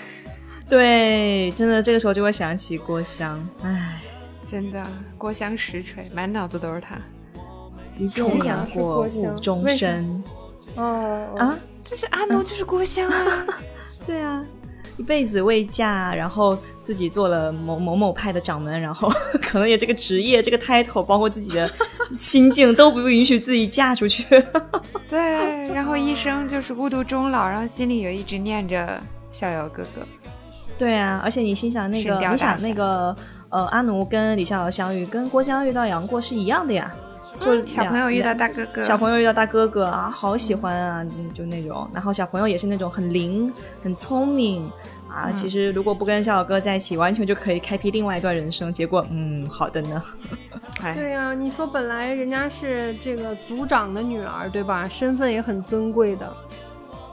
对，真的这个时候就会想起郭襄，唉。真的，郭襄实锤，满脑子都是他。一见杨过误终身。哦啊，这是阿奴，就是郭襄啊。对啊，一辈子未嫁，然后自己做了某某某派的掌门，然后 可能也这个职业、这个 title，包括自己的心境都不允许自己嫁出去。对，然后一生就是孤独终老，然后心里又一直念着逍遥哥哥。对啊，而且你心想那个，你想那个。呃，阿奴跟李逍遥相遇，跟郭襄遇到杨过是一样的呀，就小朋友遇到大哥哥，小朋友遇到大哥哥啊，好喜欢啊，就那种。然后小朋友也是那种很灵、很聪明啊。其实如果不跟逍遥哥在一起，完全就可以开辟另外一段人生。结果，嗯，好的呢。对呀，你说本来人家是这个族长的女儿，对吧？身份也很尊贵的，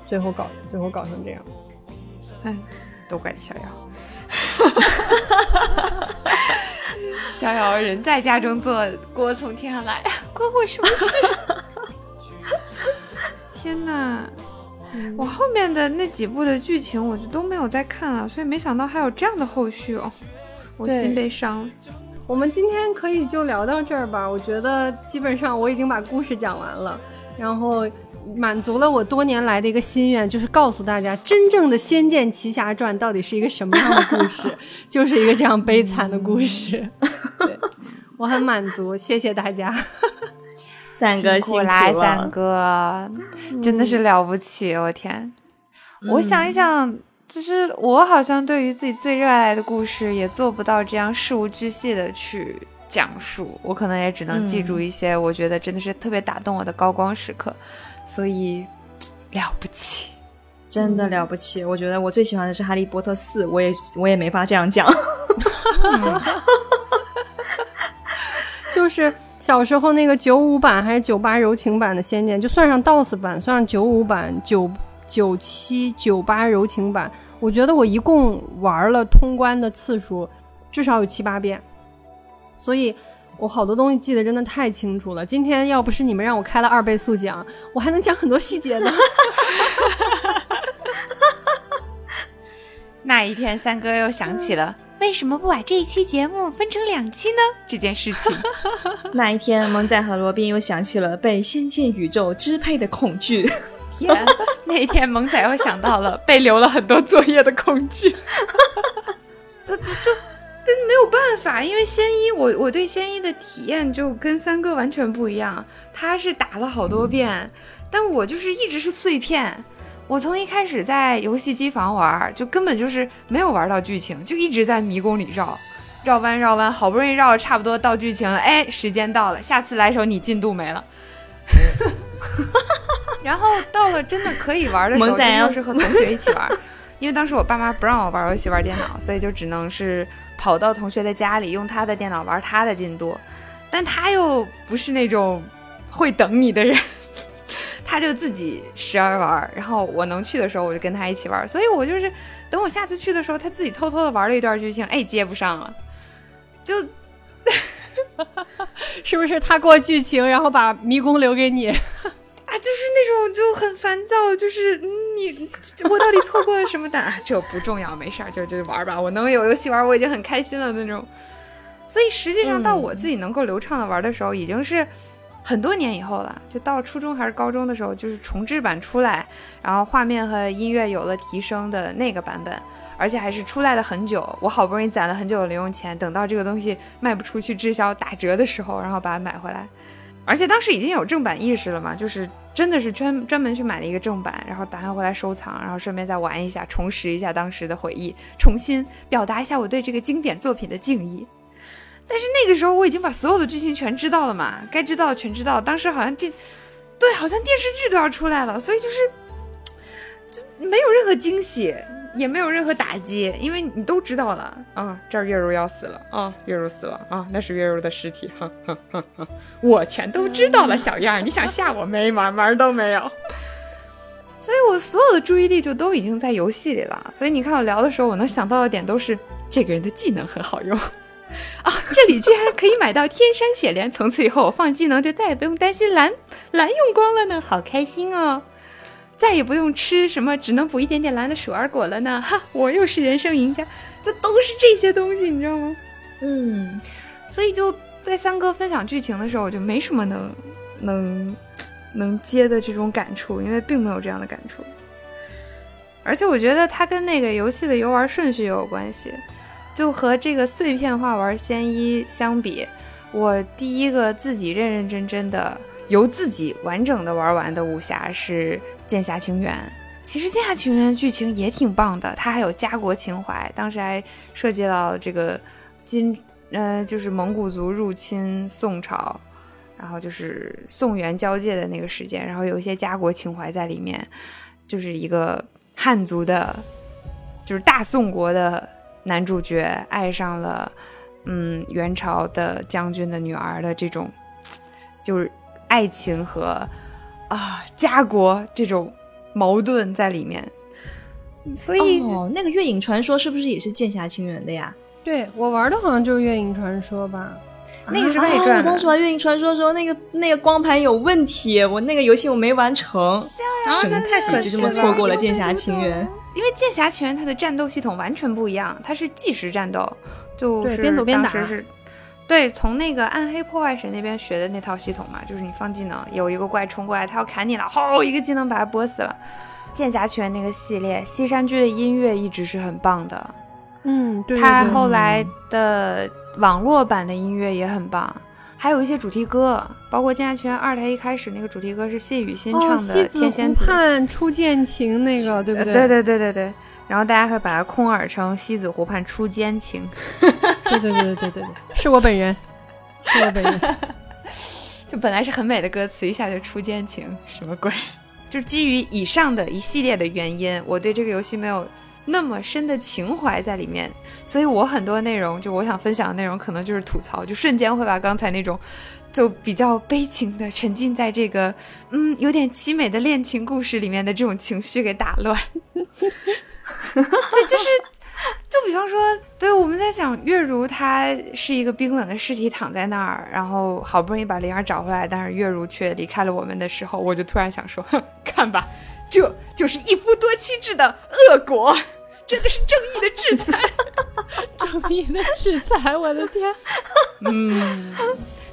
最后搞，最后搞成这样。哎，都怪李逍遥。哈哈哈！逍遥人在家中坐，锅从天上来，关我什么事？天哪！我后面的那几部的剧情我就都没有再看了，所以没想到还有这样的后续哦，我心悲伤了。我们今天可以就聊到这儿吧，我觉得基本上我已经把故事讲完了，然后满足了我多年来的一个心愿，就是告诉大家真正的《仙剑奇侠传》到底是一个什么样的故事，就是一个这样悲惨的故事。对，我很满足，谢谢大家。三哥辛苦啦，三哥真的是了不起，我天！我想一想。就是我好像对于自己最热爱的故事，也做不到这样事无巨细的去讲述。我可能也只能记住一些我觉得真的是特别打动我的高光时刻，所以了不起，真的了不起。我觉得我最喜欢的是《哈利波特四》，我也我也没法这样讲。就是小时候那个九五版还是九八柔情版的《仙剑》，就算上 DOS 版，算上九五版九。九七九八柔情版，我觉得我一共玩了通关的次数至少有七八遍，所以我好多东西记得真的太清楚了。今天要不是你们让我开了二倍速讲，我还能讲很多细节呢。那一天，三哥又想起了为什么不把这一期节目分成两期呢？这件事情。那一天，萌仔和罗宾又想起了被仙剑宇宙支配的恐惧。天，那一天萌仔又想到了被留了很多作业的恐惧，这这这，但没有办法，因为仙一，我我对仙一的体验就跟三哥完全不一样，他是打了好多遍，但我就是一直是碎片，我从一开始在游戏机房玩，就根本就是没有玩到剧情，就一直在迷宫里绕，绕弯绕弯，好不容易绕差不多到剧情了，哎，时间到了，下次来时候你进度没了。然后到了真的可以玩的时候，又是和同学一起玩，因为当时我爸妈不让我玩游戏玩电脑，所以就只能是跑到同学的家里，用他的电脑玩他的进度。但他又不是那种会等你的人，他就自己时而玩。然后我能去的时候，我就跟他一起玩。所以我就是等我下次去的时候，他自己偷偷的玩了一段剧情，哎，接不上了，就。是不是他过剧情，然后把迷宫留给你？啊，就是那种就很烦躁，就是你我到底错过了什么的？这不重要，没事儿，就就玩吧。我能有游戏玩，我已经很开心了那种。所以实际上到我自己能够流畅的玩的时候，已经是很多年以后了。就到初中还是高中的时候，就是重置版出来，然后画面和音乐有了提升的那个版本。而且还是出来了很久，我好不容易攒了很久的零用钱，等到这个东西卖不出去滞销打折的时候，然后把它买回来。而且当时已经有正版意识了嘛，就是真的是专专门去买了一个正版，然后打算回来收藏，然后顺便再玩一下，重拾一下当时的回忆，重新表达一下我对这个经典作品的敬意。但是那个时候我已经把所有的剧情全知道了嘛，该知道的全知道。当时好像电，对，好像电视剧都要出来了，所以就是，就没有任何惊喜。也没有任何打击，因为你都知道了。啊，这儿月如要死了。啊，月如死了啊，那是月如的尸体，哈哈哈哈我全都知道了，小样儿，你想吓我没门门都没有，所以我所有的注意力就都已经在游戏里了，所以你看我聊的时候，我能想到的点都是这个人的技能很好用。啊，这里居然可以买到天山雪莲，从此以后我放技能就再也不用担心蓝蓝用光了呢，好开心哦。再也不用吃什么只能补一点点蓝的鼠儿果了呢！哈，我又是人生赢家，这都是这些东西，你知道吗？嗯，所以就在三哥分享剧情的时候，我就没什么能能能接的这种感触，因为并没有这样的感触。而且我觉得它跟那个游戏的游玩顺序也有关系，就和这个碎片化玩仙一相比，我第一个自己认认真真的。由自己完整的玩完的武侠是《剑侠情缘》，其实《剑侠情缘》剧情也挺棒的，它还有家国情怀，当时还涉及到这个金，呃，就是蒙古族入侵宋朝，然后就是宋元交界的那个时间，然后有一些家国情怀在里面，就是一个汉族的，就是大宋国的男主角爱上了，嗯，元朝的将军的女儿的这种，就是。爱情和啊家国这种矛盾在里面，所以哦，那个月影传说是不是也是剑侠情缘的呀？对我玩的好像就是月影传说吧。那个是外传。我当时玩《月影传说》的时候，那个那个光盘有问题，我那个游戏我没完成，生气，就这么错过了《剑侠情缘》。因为《剑侠情缘》它的战斗系统完全不一样，它是计时战斗，就是边走边打。是，对，从那个暗黑破坏神那边学的那套系统嘛，就是你放技能，有一个怪冲过来，他要砍你了，吼一个技能把他拨死了。《剑侠拳》那个系列，西山居的音乐一直是很棒的。嗯，对。他后来的网络版的音乐也很棒，还有一些主题歌，包括《剑侠情缘二》，它一开始那个主题歌是谢雨欣唱的《天仙子》。初见情那个，对不对？对对对对对。然后大家会把它空耳成西子湖畔初奸情。对对对对对对对，是我本人，是我本人。就本来是很美的歌词，一下就初奸情，什么鬼？就基于以上的一系列的原因，我对这个游戏没有那么深的情怀在里面，所以我很多内容，就我想分享的内容，可能就是吐槽，就瞬间会把刚才那种就比较悲情的沉浸在这个嗯有点凄美的恋情故事里面的这种情绪给打乱。这就是。就比方说，对，我们在想月如她是一个冰冷的尸体躺在那儿，然后好不容易把灵儿找回来，但是月如却离开了我们的时候，我就突然想说，哼，看吧，这就是一夫多妻制的恶果，真的是正义的制裁，正义的制裁，我的天，嗯，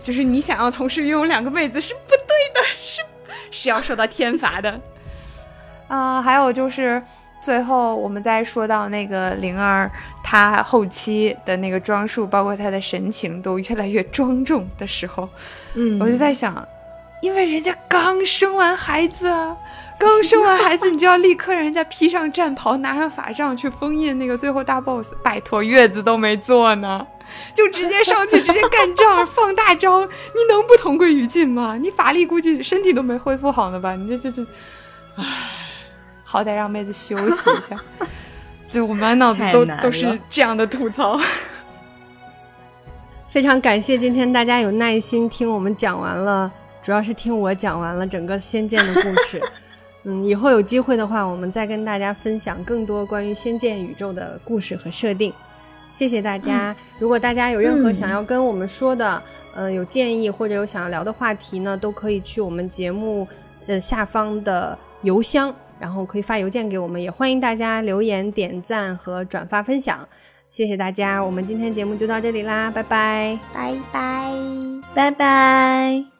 就是你想要同时拥有两个妹子是不对的，是是要受到天罚的，啊，还有就是。最后，我们再说到那个灵儿，她后期的那个装束，包括她的神情都越来越庄重的时候，嗯，我就在想，因为人家刚生完孩子啊，刚生完孩子，你就要立刻让人家披上战袍，拿上法杖去封印那个最后大 boss，拜托，月子都没坐呢，就直接上去直接干仗放大招，你能不同归于尽吗？你法力估计身体都没恢复好呢吧？你这这这，唉。好歹让妹子休息一下，就我满脑子都都是这样的吐槽。非常感谢今天大家有耐心听我们讲完了，主要是听我讲完了整个《仙剑》的故事。嗯，以后有机会的话，我们再跟大家分享更多关于《仙剑》宇宙的故事和设定。谢谢大家！如果大家有任何想要跟我们说的，呃，有建议或者有想要聊的话题呢，都可以去我们节目的下方的邮箱。然后可以发邮件给我们，也欢迎大家留言、点赞和转发分享，谢谢大家！我们今天节目就到这里啦，拜拜，拜拜，拜拜。